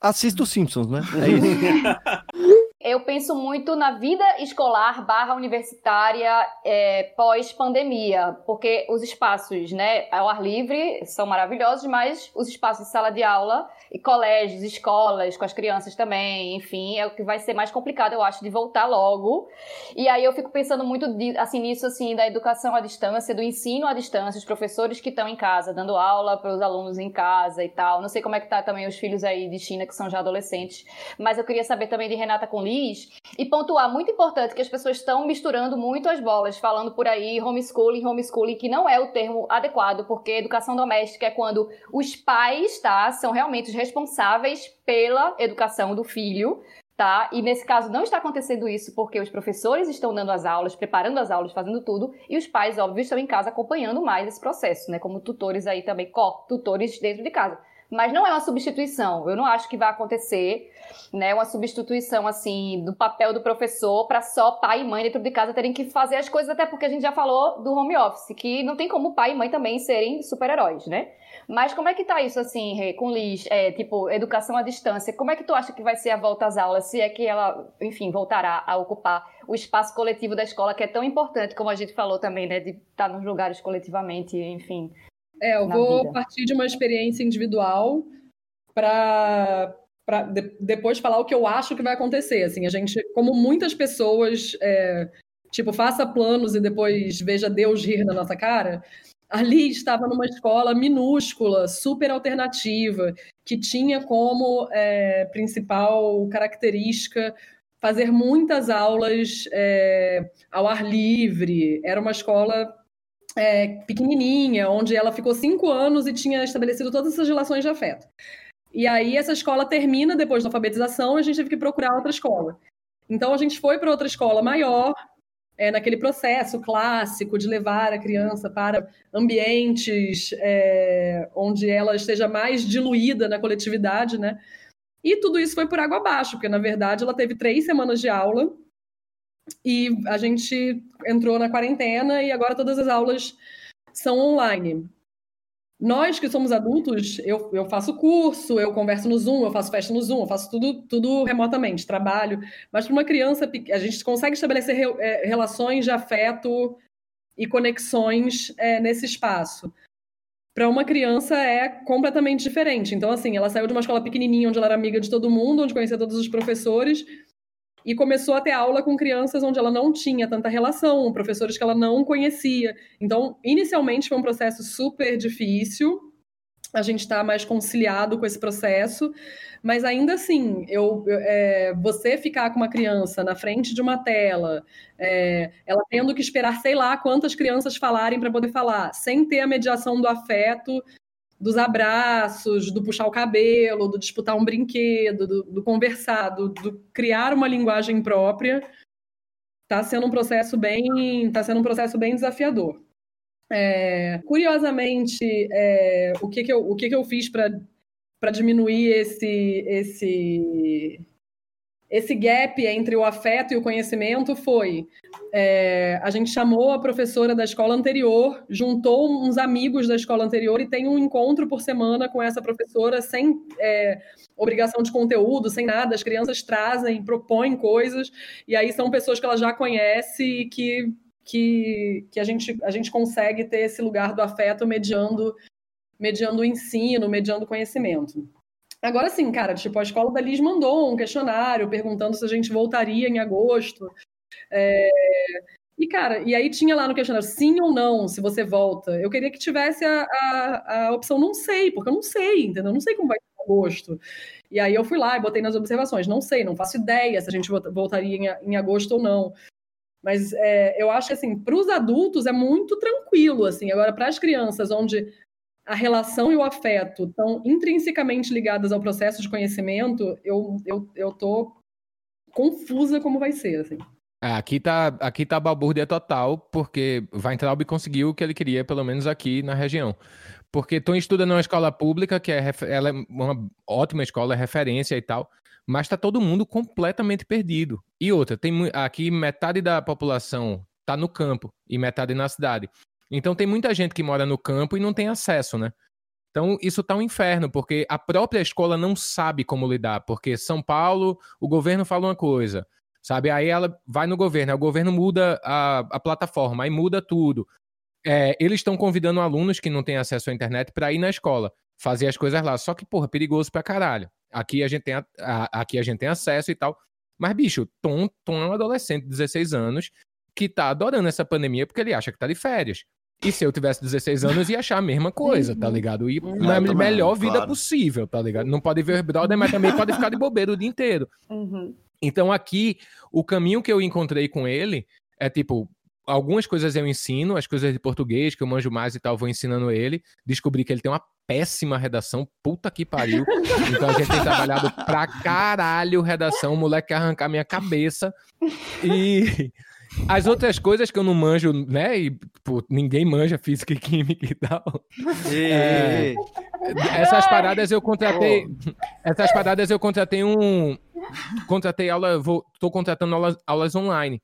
assista os Simpsons, né? É isso. eu penso muito na vida escolar barra universitária é, pós-pandemia, porque os espaços né, ao ar livre são maravilhosos, mas os espaços de sala de aula e colégios, escolas, com as crianças também, enfim, é o que vai ser mais complicado, eu acho, de voltar logo. E aí eu fico pensando muito de, assim, nisso, assim, da educação à distância, do ensino à distância, os professores que estão em casa, dando aula para os alunos em casa e tal. Não sei como é que tá também os filhos aí de China, que são já adolescentes, mas eu queria saber também de Renata com e pontuar, muito importante, que as pessoas estão misturando muito as bolas, falando por aí homeschooling, homeschooling, que não é o termo adequado, porque educação doméstica é quando os pais, tá, são realmente os responsáveis pela educação do filho, tá? E nesse caso não está acontecendo isso porque os professores estão dando as aulas, preparando as aulas, fazendo tudo, e os pais, óbvio, estão em casa acompanhando mais esse processo, né? Como tutores aí também, tutores dentro de casa mas não é uma substituição. Eu não acho que vai acontecer, né, uma substituição assim do papel do professor para só pai e mãe dentro de casa terem que fazer as coisas, até porque a gente já falou do home office, que não tem como pai e mãe também serem super-heróis, né? Mas como é que tá isso assim, Rê, com Liz, é, tipo, educação à distância? Como é que tu acha que vai ser a volta às aulas, se é que ela, enfim, voltará a ocupar o espaço coletivo da escola, que é tão importante, como a gente falou também, né, de estar nos lugares coletivamente, enfim, é, eu vou vida. partir de uma experiência individual para para de, depois falar o que eu acho que vai acontecer. Assim, a gente, como muitas pessoas, é, tipo, faça planos e depois veja Deus rir na nossa cara. Ali estava numa escola minúscula, super alternativa, que tinha como é, principal característica fazer muitas aulas é, ao ar livre. Era uma escola é, pequenininha, onde ela ficou cinco anos e tinha estabelecido todas essas relações de afeto. E aí essa escola termina depois da alfabetização a gente teve que procurar outra escola. Então a gente foi para outra escola maior, é, naquele processo clássico de levar a criança para ambientes é, onde ela esteja mais diluída na coletividade, né? E tudo isso foi por água abaixo, porque na verdade ela teve três semanas de aula e a gente entrou na quarentena e agora todas as aulas são online. Nós que somos adultos, eu, eu faço curso, eu converso no Zoom, eu faço festa no Zoom, eu faço tudo, tudo remotamente, trabalho. Mas para uma criança, a gente consegue estabelecer re, é, relações de afeto e conexões é, nesse espaço. Para uma criança é completamente diferente. Então, assim, ela saiu de uma escola pequenininha, onde ela era amiga de todo mundo, onde conhecia todos os professores, e começou a ter aula com crianças onde ela não tinha tanta relação, professores que ela não conhecia. Então, inicialmente foi um processo super difícil. A gente está mais conciliado com esse processo, mas ainda assim, eu, é, você ficar com uma criança na frente de uma tela, é, ela tendo que esperar sei lá quantas crianças falarem para poder falar, sem ter a mediação do afeto dos abraços, do puxar o cabelo, do disputar um brinquedo, do, do conversar, do, do, criar uma linguagem própria, está sendo um processo bem, tá sendo um processo bem desafiador. É, curiosamente, é, o, que, que, eu, o que, que eu fiz para diminuir esse, esse esse gap entre o afeto e o conhecimento foi: é, a gente chamou a professora da escola anterior, juntou uns amigos da escola anterior e tem um encontro por semana com essa professora, sem é, obrigação de conteúdo, sem nada. As crianças trazem, propõem coisas, e aí são pessoas que ela já conhece e que, que, que a, gente, a gente consegue ter esse lugar do afeto mediando, mediando o ensino, mediando o conhecimento. Agora sim, cara, tipo, a escola da Liz mandou um questionário perguntando se a gente voltaria em agosto. É... E, cara, e aí tinha lá no questionário sim ou não, se você volta. Eu queria que tivesse a, a, a opção não sei, porque eu não sei, entendeu? Eu não sei como vai ser agosto. E aí eu fui lá e botei nas observações, não sei, não faço ideia se a gente voltaria em, em agosto ou não. Mas é, eu acho que, assim, para os adultos é muito tranquilo, assim. Agora, para as crianças, onde a relação e o afeto estão intrinsecamente ligadas ao processo de conhecimento, eu, eu, eu tô confusa como vai ser, assim. É, aqui tá, aqui tá balbúrdia total, porque Weintraub conseguiu o que ele queria, pelo menos aqui na região. Porque Tom estuda numa escola pública, que é, ela é uma ótima escola, é referência e tal, mas tá todo mundo completamente perdido. E outra, tem aqui metade da população tá no campo e metade na cidade. Então tem muita gente que mora no campo e não tem acesso, né? Então isso tá um inferno, porque a própria escola não sabe como lidar, porque São Paulo, o governo fala uma coisa, sabe? Aí ela vai no governo, aí o governo muda a, a plataforma, aí muda tudo. É, eles estão convidando alunos que não têm acesso à internet para ir na escola, fazer as coisas lá. Só que, porra, perigoso pra caralho. Aqui a gente tem, a, a, aqui a gente tem acesso e tal. Mas, bicho, Tom, Tom é um adolescente de 16 anos que tá adorando essa pandemia porque ele acha que tá de férias. E se eu tivesse 16 anos, ia achar a mesma coisa, tá uhum. ligado? E uhum. na melhor vida claro. possível, tá ligado? Não pode ver brother, mas também pode ficar de bobeira o dia inteiro. Uhum. Então aqui, o caminho que eu encontrei com ele é tipo, algumas coisas eu ensino, as coisas de português que eu manjo mais e tal, vou ensinando ele. Descobri que ele tem uma péssima redação, puta que pariu. Então a gente tem trabalhado pra caralho redação, o moleque quer arrancar minha cabeça. E as outras coisas que eu não manjo, né? E pô, ninguém manja física e química e tal. É, essas paradas eu contratei. Essas paradas eu contratei um. Contratei aula. Vou, tô contratando aulas, aulas online.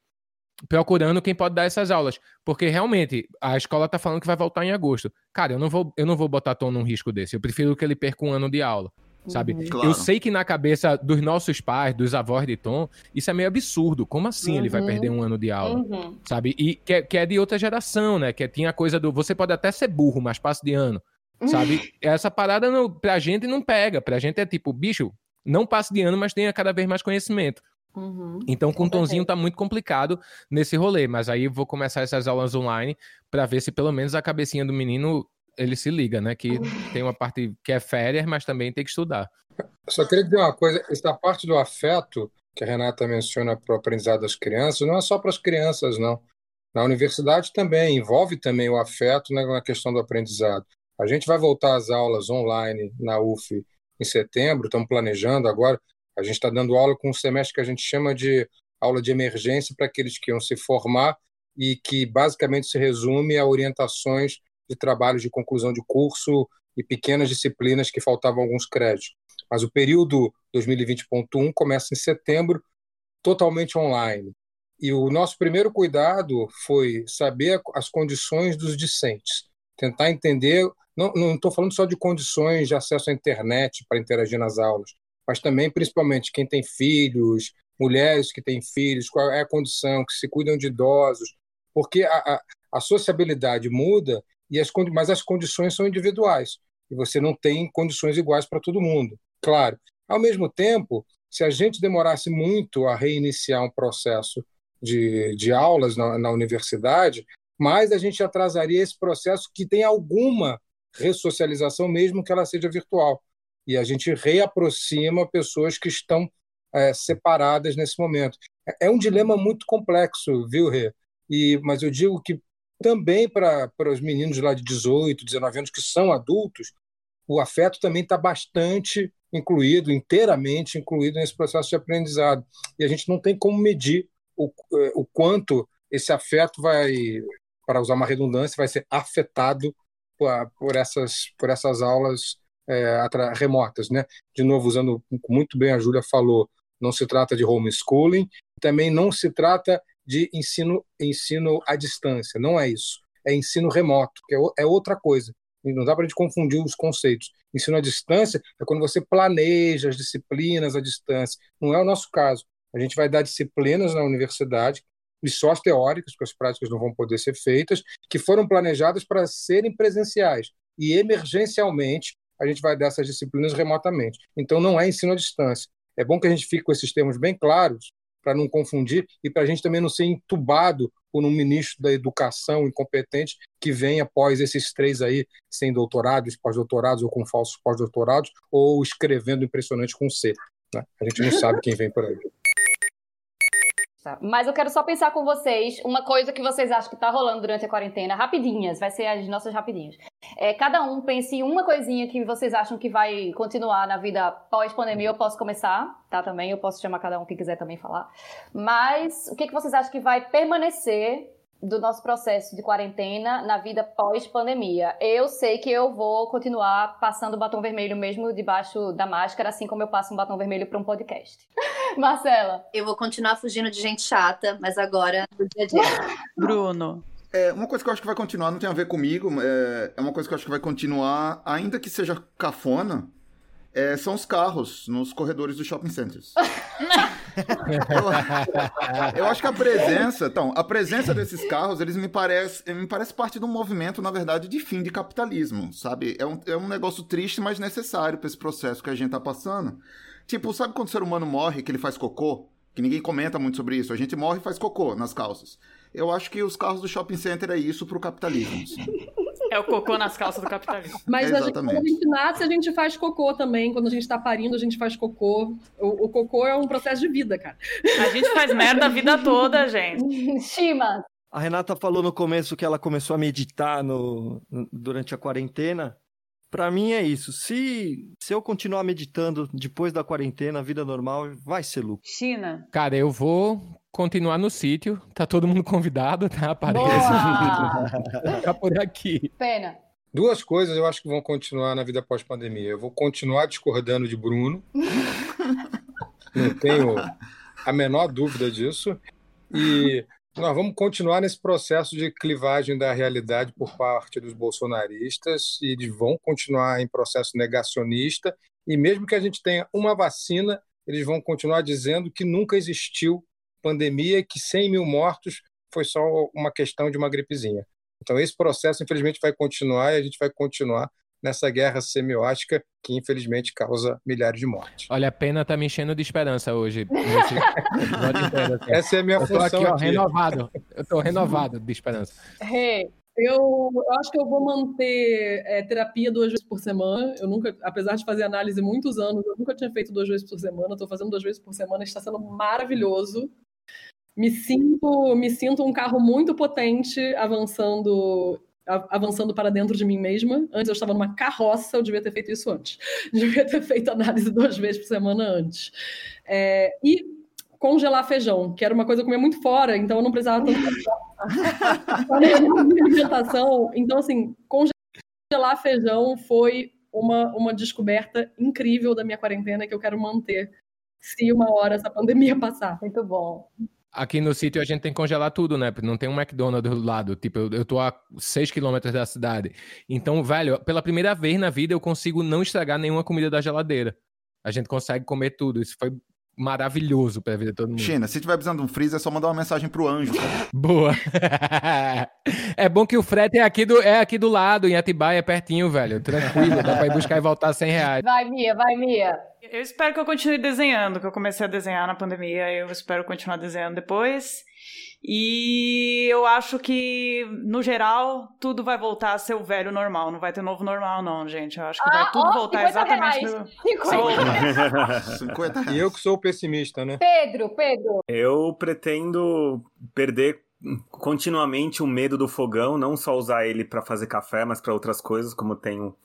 Procurando quem pode dar essas aulas. Porque realmente, a escola tá falando que vai voltar em agosto. Cara, eu não vou, eu não vou botar Tom num risco desse. Eu prefiro que ele perca um ano de aula sabe? Uhum. Claro. Eu sei que na cabeça dos nossos pais, dos avós de Tom, isso é meio absurdo. Como assim uhum. ele vai perder um ano de aula? Uhum. Sabe? E que, é, que, é de outra geração, né? Que tinha a coisa do você pode até ser burro, mas passo de ano. Sabe? Essa parada não, pra gente não pega. Pra gente é tipo, bicho, não passe de ano, mas tenha cada vez mais conhecimento. Uhum, então, com o Tonzinho tá muito complicado nesse rolê, mas aí vou começar essas aulas online para ver se pelo menos a cabecinha do menino ele se liga, né? Que tem uma parte que é férias, mas também tem que estudar. Só queria dizer uma coisa: essa parte do afeto que a Renata menciona para o aprendizado das crianças, não é só para as crianças, não. Na universidade também, envolve também o afeto na questão do aprendizado. A gente vai voltar às aulas online na UF em setembro, estamos planejando agora. A gente está dando aula com um semestre que a gente chama de aula de emergência para aqueles que iam se formar e que basicamente se resume a orientações de trabalhos de conclusão de curso e pequenas disciplinas que faltavam alguns créditos. Mas o período 2020.1 começa em setembro, totalmente online. E o nosso primeiro cuidado foi saber as condições dos discentes, tentar entender. Não estou falando só de condições de acesso à internet para interagir nas aulas, mas também, principalmente, quem tem filhos, mulheres que têm filhos, qual é a condição, que se cuidam de idosos, porque a, a, a sociabilidade muda, e as, mas as condições são individuais, e você não tem condições iguais para todo mundo. Claro. Ao mesmo tempo, se a gente demorasse muito a reiniciar um processo de, de aulas na, na universidade, mais a gente atrasaria esse processo que tem alguma ressocialização, mesmo que ela seja virtual. E a gente reaproxima pessoas que estão é, separadas nesse momento. É, é um dilema muito complexo, viu, Rê? E, mas eu digo que também para os meninos lá de 18, 19 anos que são adultos, o afeto também está bastante incluído, inteiramente incluído nesse processo de aprendizado. E a gente não tem como medir o, eh, o quanto esse afeto vai, para usar uma redundância, vai ser afetado por, por essas, por essas aulas é, remotas. Né? De novo, usando muito bem a Júlia falou, não se trata de homeschooling, também não se trata de ensino, ensino à distância, não é isso. É ensino remoto, que é, é outra coisa. Não dá para a gente confundir os conceitos. Ensino à distância é quando você planeja as disciplinas à distância. Não é o nosso caso. A gente vai dar disciplinas na universidade, e só as teóricas, porque as práticas não vão poder ser feitas, que foram planejadas para serem presenciais. E emergencialmente, a gente vai dar essas disciplinas remotamente. Então, não é ensino à distância. É bom que a gente fique com esses termos bem claros, para não confundir e para a gente também não ser entubado por um ministro da educação incompetente que vem após esses três aí, sem doutorados, pós-doutorados ou com falsos pós-doutorados, ou escrevendo impressionante com C. Né? A gente não sabe quem vem por aí. Tá. Mas eu quero só pensar com vocês uma coisa que vocês acham que está rolando durante a quarentena, rapidinhas, vai ser as nossas rapidinhas. É, cada um pense em uma coisinha que vocês acham que vai continuar na vida pós-pandemia. Eu posso começar, tá? Também, eu posso chamar cada um que quiser também falar. Mas o que, que vocês acham que vai permanecer do nosso processo de quarentena na vida pós-pandemia. Eu sei que eu vou continuar passando batom vermelho mesmo debaixo da máscara, assim como eu passo um batom vermelho para um podcast. Marcela? Eu vou continuar fugindo de gente chata, mas agora no dia a dia. Bruno? É, uma coisa que eu acho que vai continuar, não tem a ver comigo, é, é uma coisa que eu acho que vai continuar, ainda que seja cafona, é, são os carros nos corredores dos shopping centers. eu, eu, acho que a presença, então, a presença desses carros, eles me parece, me parece parte de um movimento, na verdade, de fim de capitalismo, sabe? É um, é um negócio triste, mas necessário para esse processo que a gente tá passando. Tipo, sabe quando o ser humano morre, que ele faz cocô? Que ninguém comenta muito sobre isso. A gente morre e faz cocô nas calças. Eu acho que os carros do shopping center é isso pro capitalismo. Assim. É o cocô nas calças do capitalismo. Mas a gente, quando a gente nasce, a gente faz cocô também. Quando a gente tá parindo, a gente faz cocô. O, o, cocô é um processo de vida, cara. A gente faz merda a vida toda, gente. Shima. A Renata falou no começo que ela começou a meditar no, durante a quarentena. Para mim é isso. Se, se eu continuar meditando depois da quarentena, a vida normal vai ser lucro. China. Cara, eu vou continuar no sítio. Tá todo mundo convidado, tá? Apareça. tá por aqui. Pena. Duas coisas eu acho que vão continuar na vida pós-pandemia. Eu vou continuar discordando de Bruno. Não tenho a menor dúvida disso. E nós vamos continuar nesse processo de clivagem da realidade por parte dos bolsonaristas e eles vão continuar em processo negacionista. E mesmo que a gente tenha uma vacina, eles vão continuar dizendo que nunca existiu pandemia que 100 mil mortos foi só uma questão de uma gripezinha. Então, esse processo, infelizmente, vai continuar e a gente vai continuar nessa guerra semiótica que infelizmente causa milhares de mortes. Olha, a pena tá me enchendo de esperança hoje. Nesse... Essa é a minha eu função aqui, ó, aqui. renovado. Eu tô renovado de esperança. Hey, eu, eu acho que eu vou manter é, terapia duas vezes por semana. Eu nunca, apesar de fazer análise muitos anos, eu nunca tinha feito duas vezes por semana. Estou fazendo duas vezes por semana, está sendo maravilhoso. Me sinto, me sinto um carro muito potente avançando avançando para dentro de mim mesma. Antes eu estava numa carroça, eu devia ter feito isso antes. Devia ter feito análise duas vezes por semana antes. É, e congelar feijão, que era uma coisa que eu comia muito fora, então eu não precisava tanto alimentação. Então, assim, congelar feijão foi uma, uma descoberta incrível da minha quarentena que eu quero manter se uma hora essa pandemia passar. Muito bom. Aqui no sítio a gente tem que congelar tudo, né? Não tem um McDonald's do lado. Tipo, eu, eu tô a 6 quilômetros da cidade. Então, velho, pela primeira vez na vida eu consigo não estragar nenhuma comida da geladeira. A gente consegue comer tudo. Isso foi maravilhoso pra vida de todo mundo. China, se tiver precisando de um freezer, é só mandar uma mensagem pro anjo. Boa. é bom que o frete é aqui do, é aqui do lado, em Atibaia, é pertinho, velho. Tranquilo, dá pra ir buscar e voltar 100 reais. Vai, Mia, vai, Mia. Eu espero que eu continue desenhando, que eu comecei a desenhar na pandemia, eu espero continuar desenhando depois. E eu acho que, no geral, tudo vai voltar a ser o velho normal. Não vai ter novo normal, não, gente. Eu acho que ah, vai tudo voltar exatamente no. 50 E eu que sou o pessimista, né? Pedro, Pedro. Eu pretendo perder continuamente o medo do fogão, não só usar ele para fazer café, mas para outras coisas, como tenho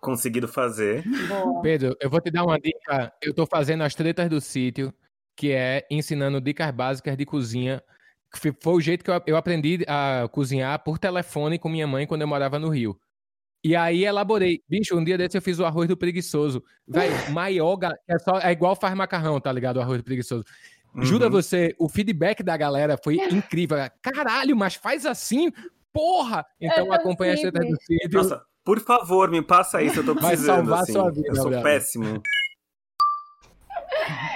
conseguido fazer. Boa. Pedro, eu vou te dar uma dica. Eu tô fazendo as tretas do sítio, que é ensinando dicas básicas de cozinha foi o jeito que eu, eu aprendi a cozinhar por telefone com minha mãe quando eu morava no Rio. E aí elaborei. Bicho, um dia desse eu fiz o arroz do preguiçoso. Velho, maior. É, só, é igual faz macarrão, tá ligado? O arroz do preguiçoso. Uhum. Jura você, o feedback da galera foi incrível. Caralho, mas faz assim? Porra! Então é acompanha a treta do vídeo. Nossa, por favor, me passa isso, eu tô precisando. Vai salvar assim. sua vida. Eu sou péssimo.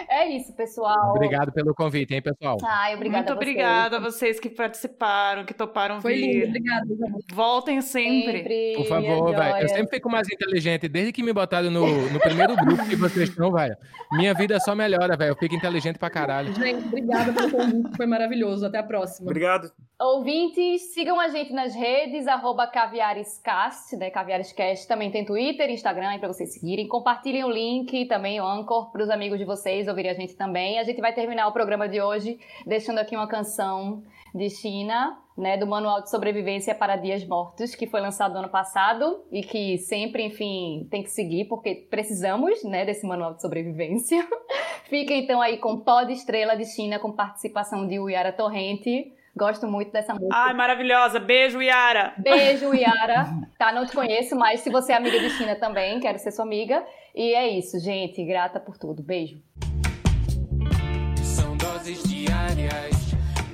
É isso, pessoal. Obrigado pelo convite, hein, pessoal? Ai, obrigada Muito a obrigada a vocês que participaram, que toparam Foi vir. Lindo, obrigada. Voltem sempre. sempre. Por favor, velho. Eu sempre fico mais inteligente. Desde que me botaram no, no primeiro grupo que vocês estão, velho. Minha vida só melhora, velho. Eu fico inteligente pra caralho. Gente, obrigada pelo convite. Foi maravilhoso. Até a próxima. Obrigado. Ouvintes, sigam a gente nas redes, arroba caviarescast, né? Caviarescast também tem Twitter, Instagram pra vocês seguirem. Compartilhem o link também, o Anchor, pros amigos de vocês ouvirem a gente também. A gente vai terminar o programa de hoje deixando aqui uma canção de China, né, do Manual de Sobrevivência para Dias Mortos, que foi lançado no ano passado e que sempre, enfim, tem que seguir porque precisamos, né, desse Manual de Sobrevivência. Fica então aí com Toda Estrela de China com participação de Uyara Torrente. Gosto muito dessa música. Ai, maravilhosa. Beijo, Yara. Beijo, Yara. Tá, não te conheço, mas se você é amiga de China também, quero ser sua amiga. E é isso, gente. Grata por tudo. Beijo. São doses diárias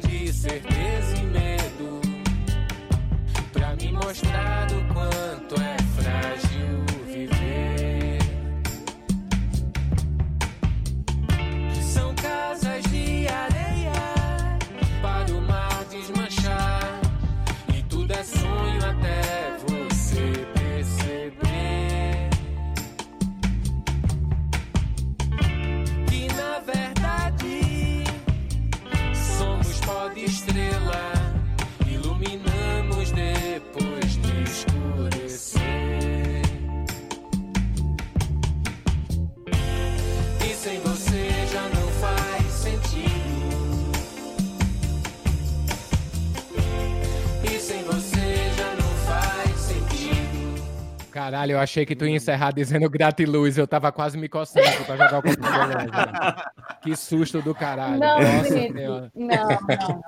de certeza e medo pra me mostrar o quanto é Caralho, eu achei que tu ia encerrar dizendo gratiluz. Eu tava quase me coçando pra jogar o computador. que susto do caralho. Não, Nossa. Não, não, não.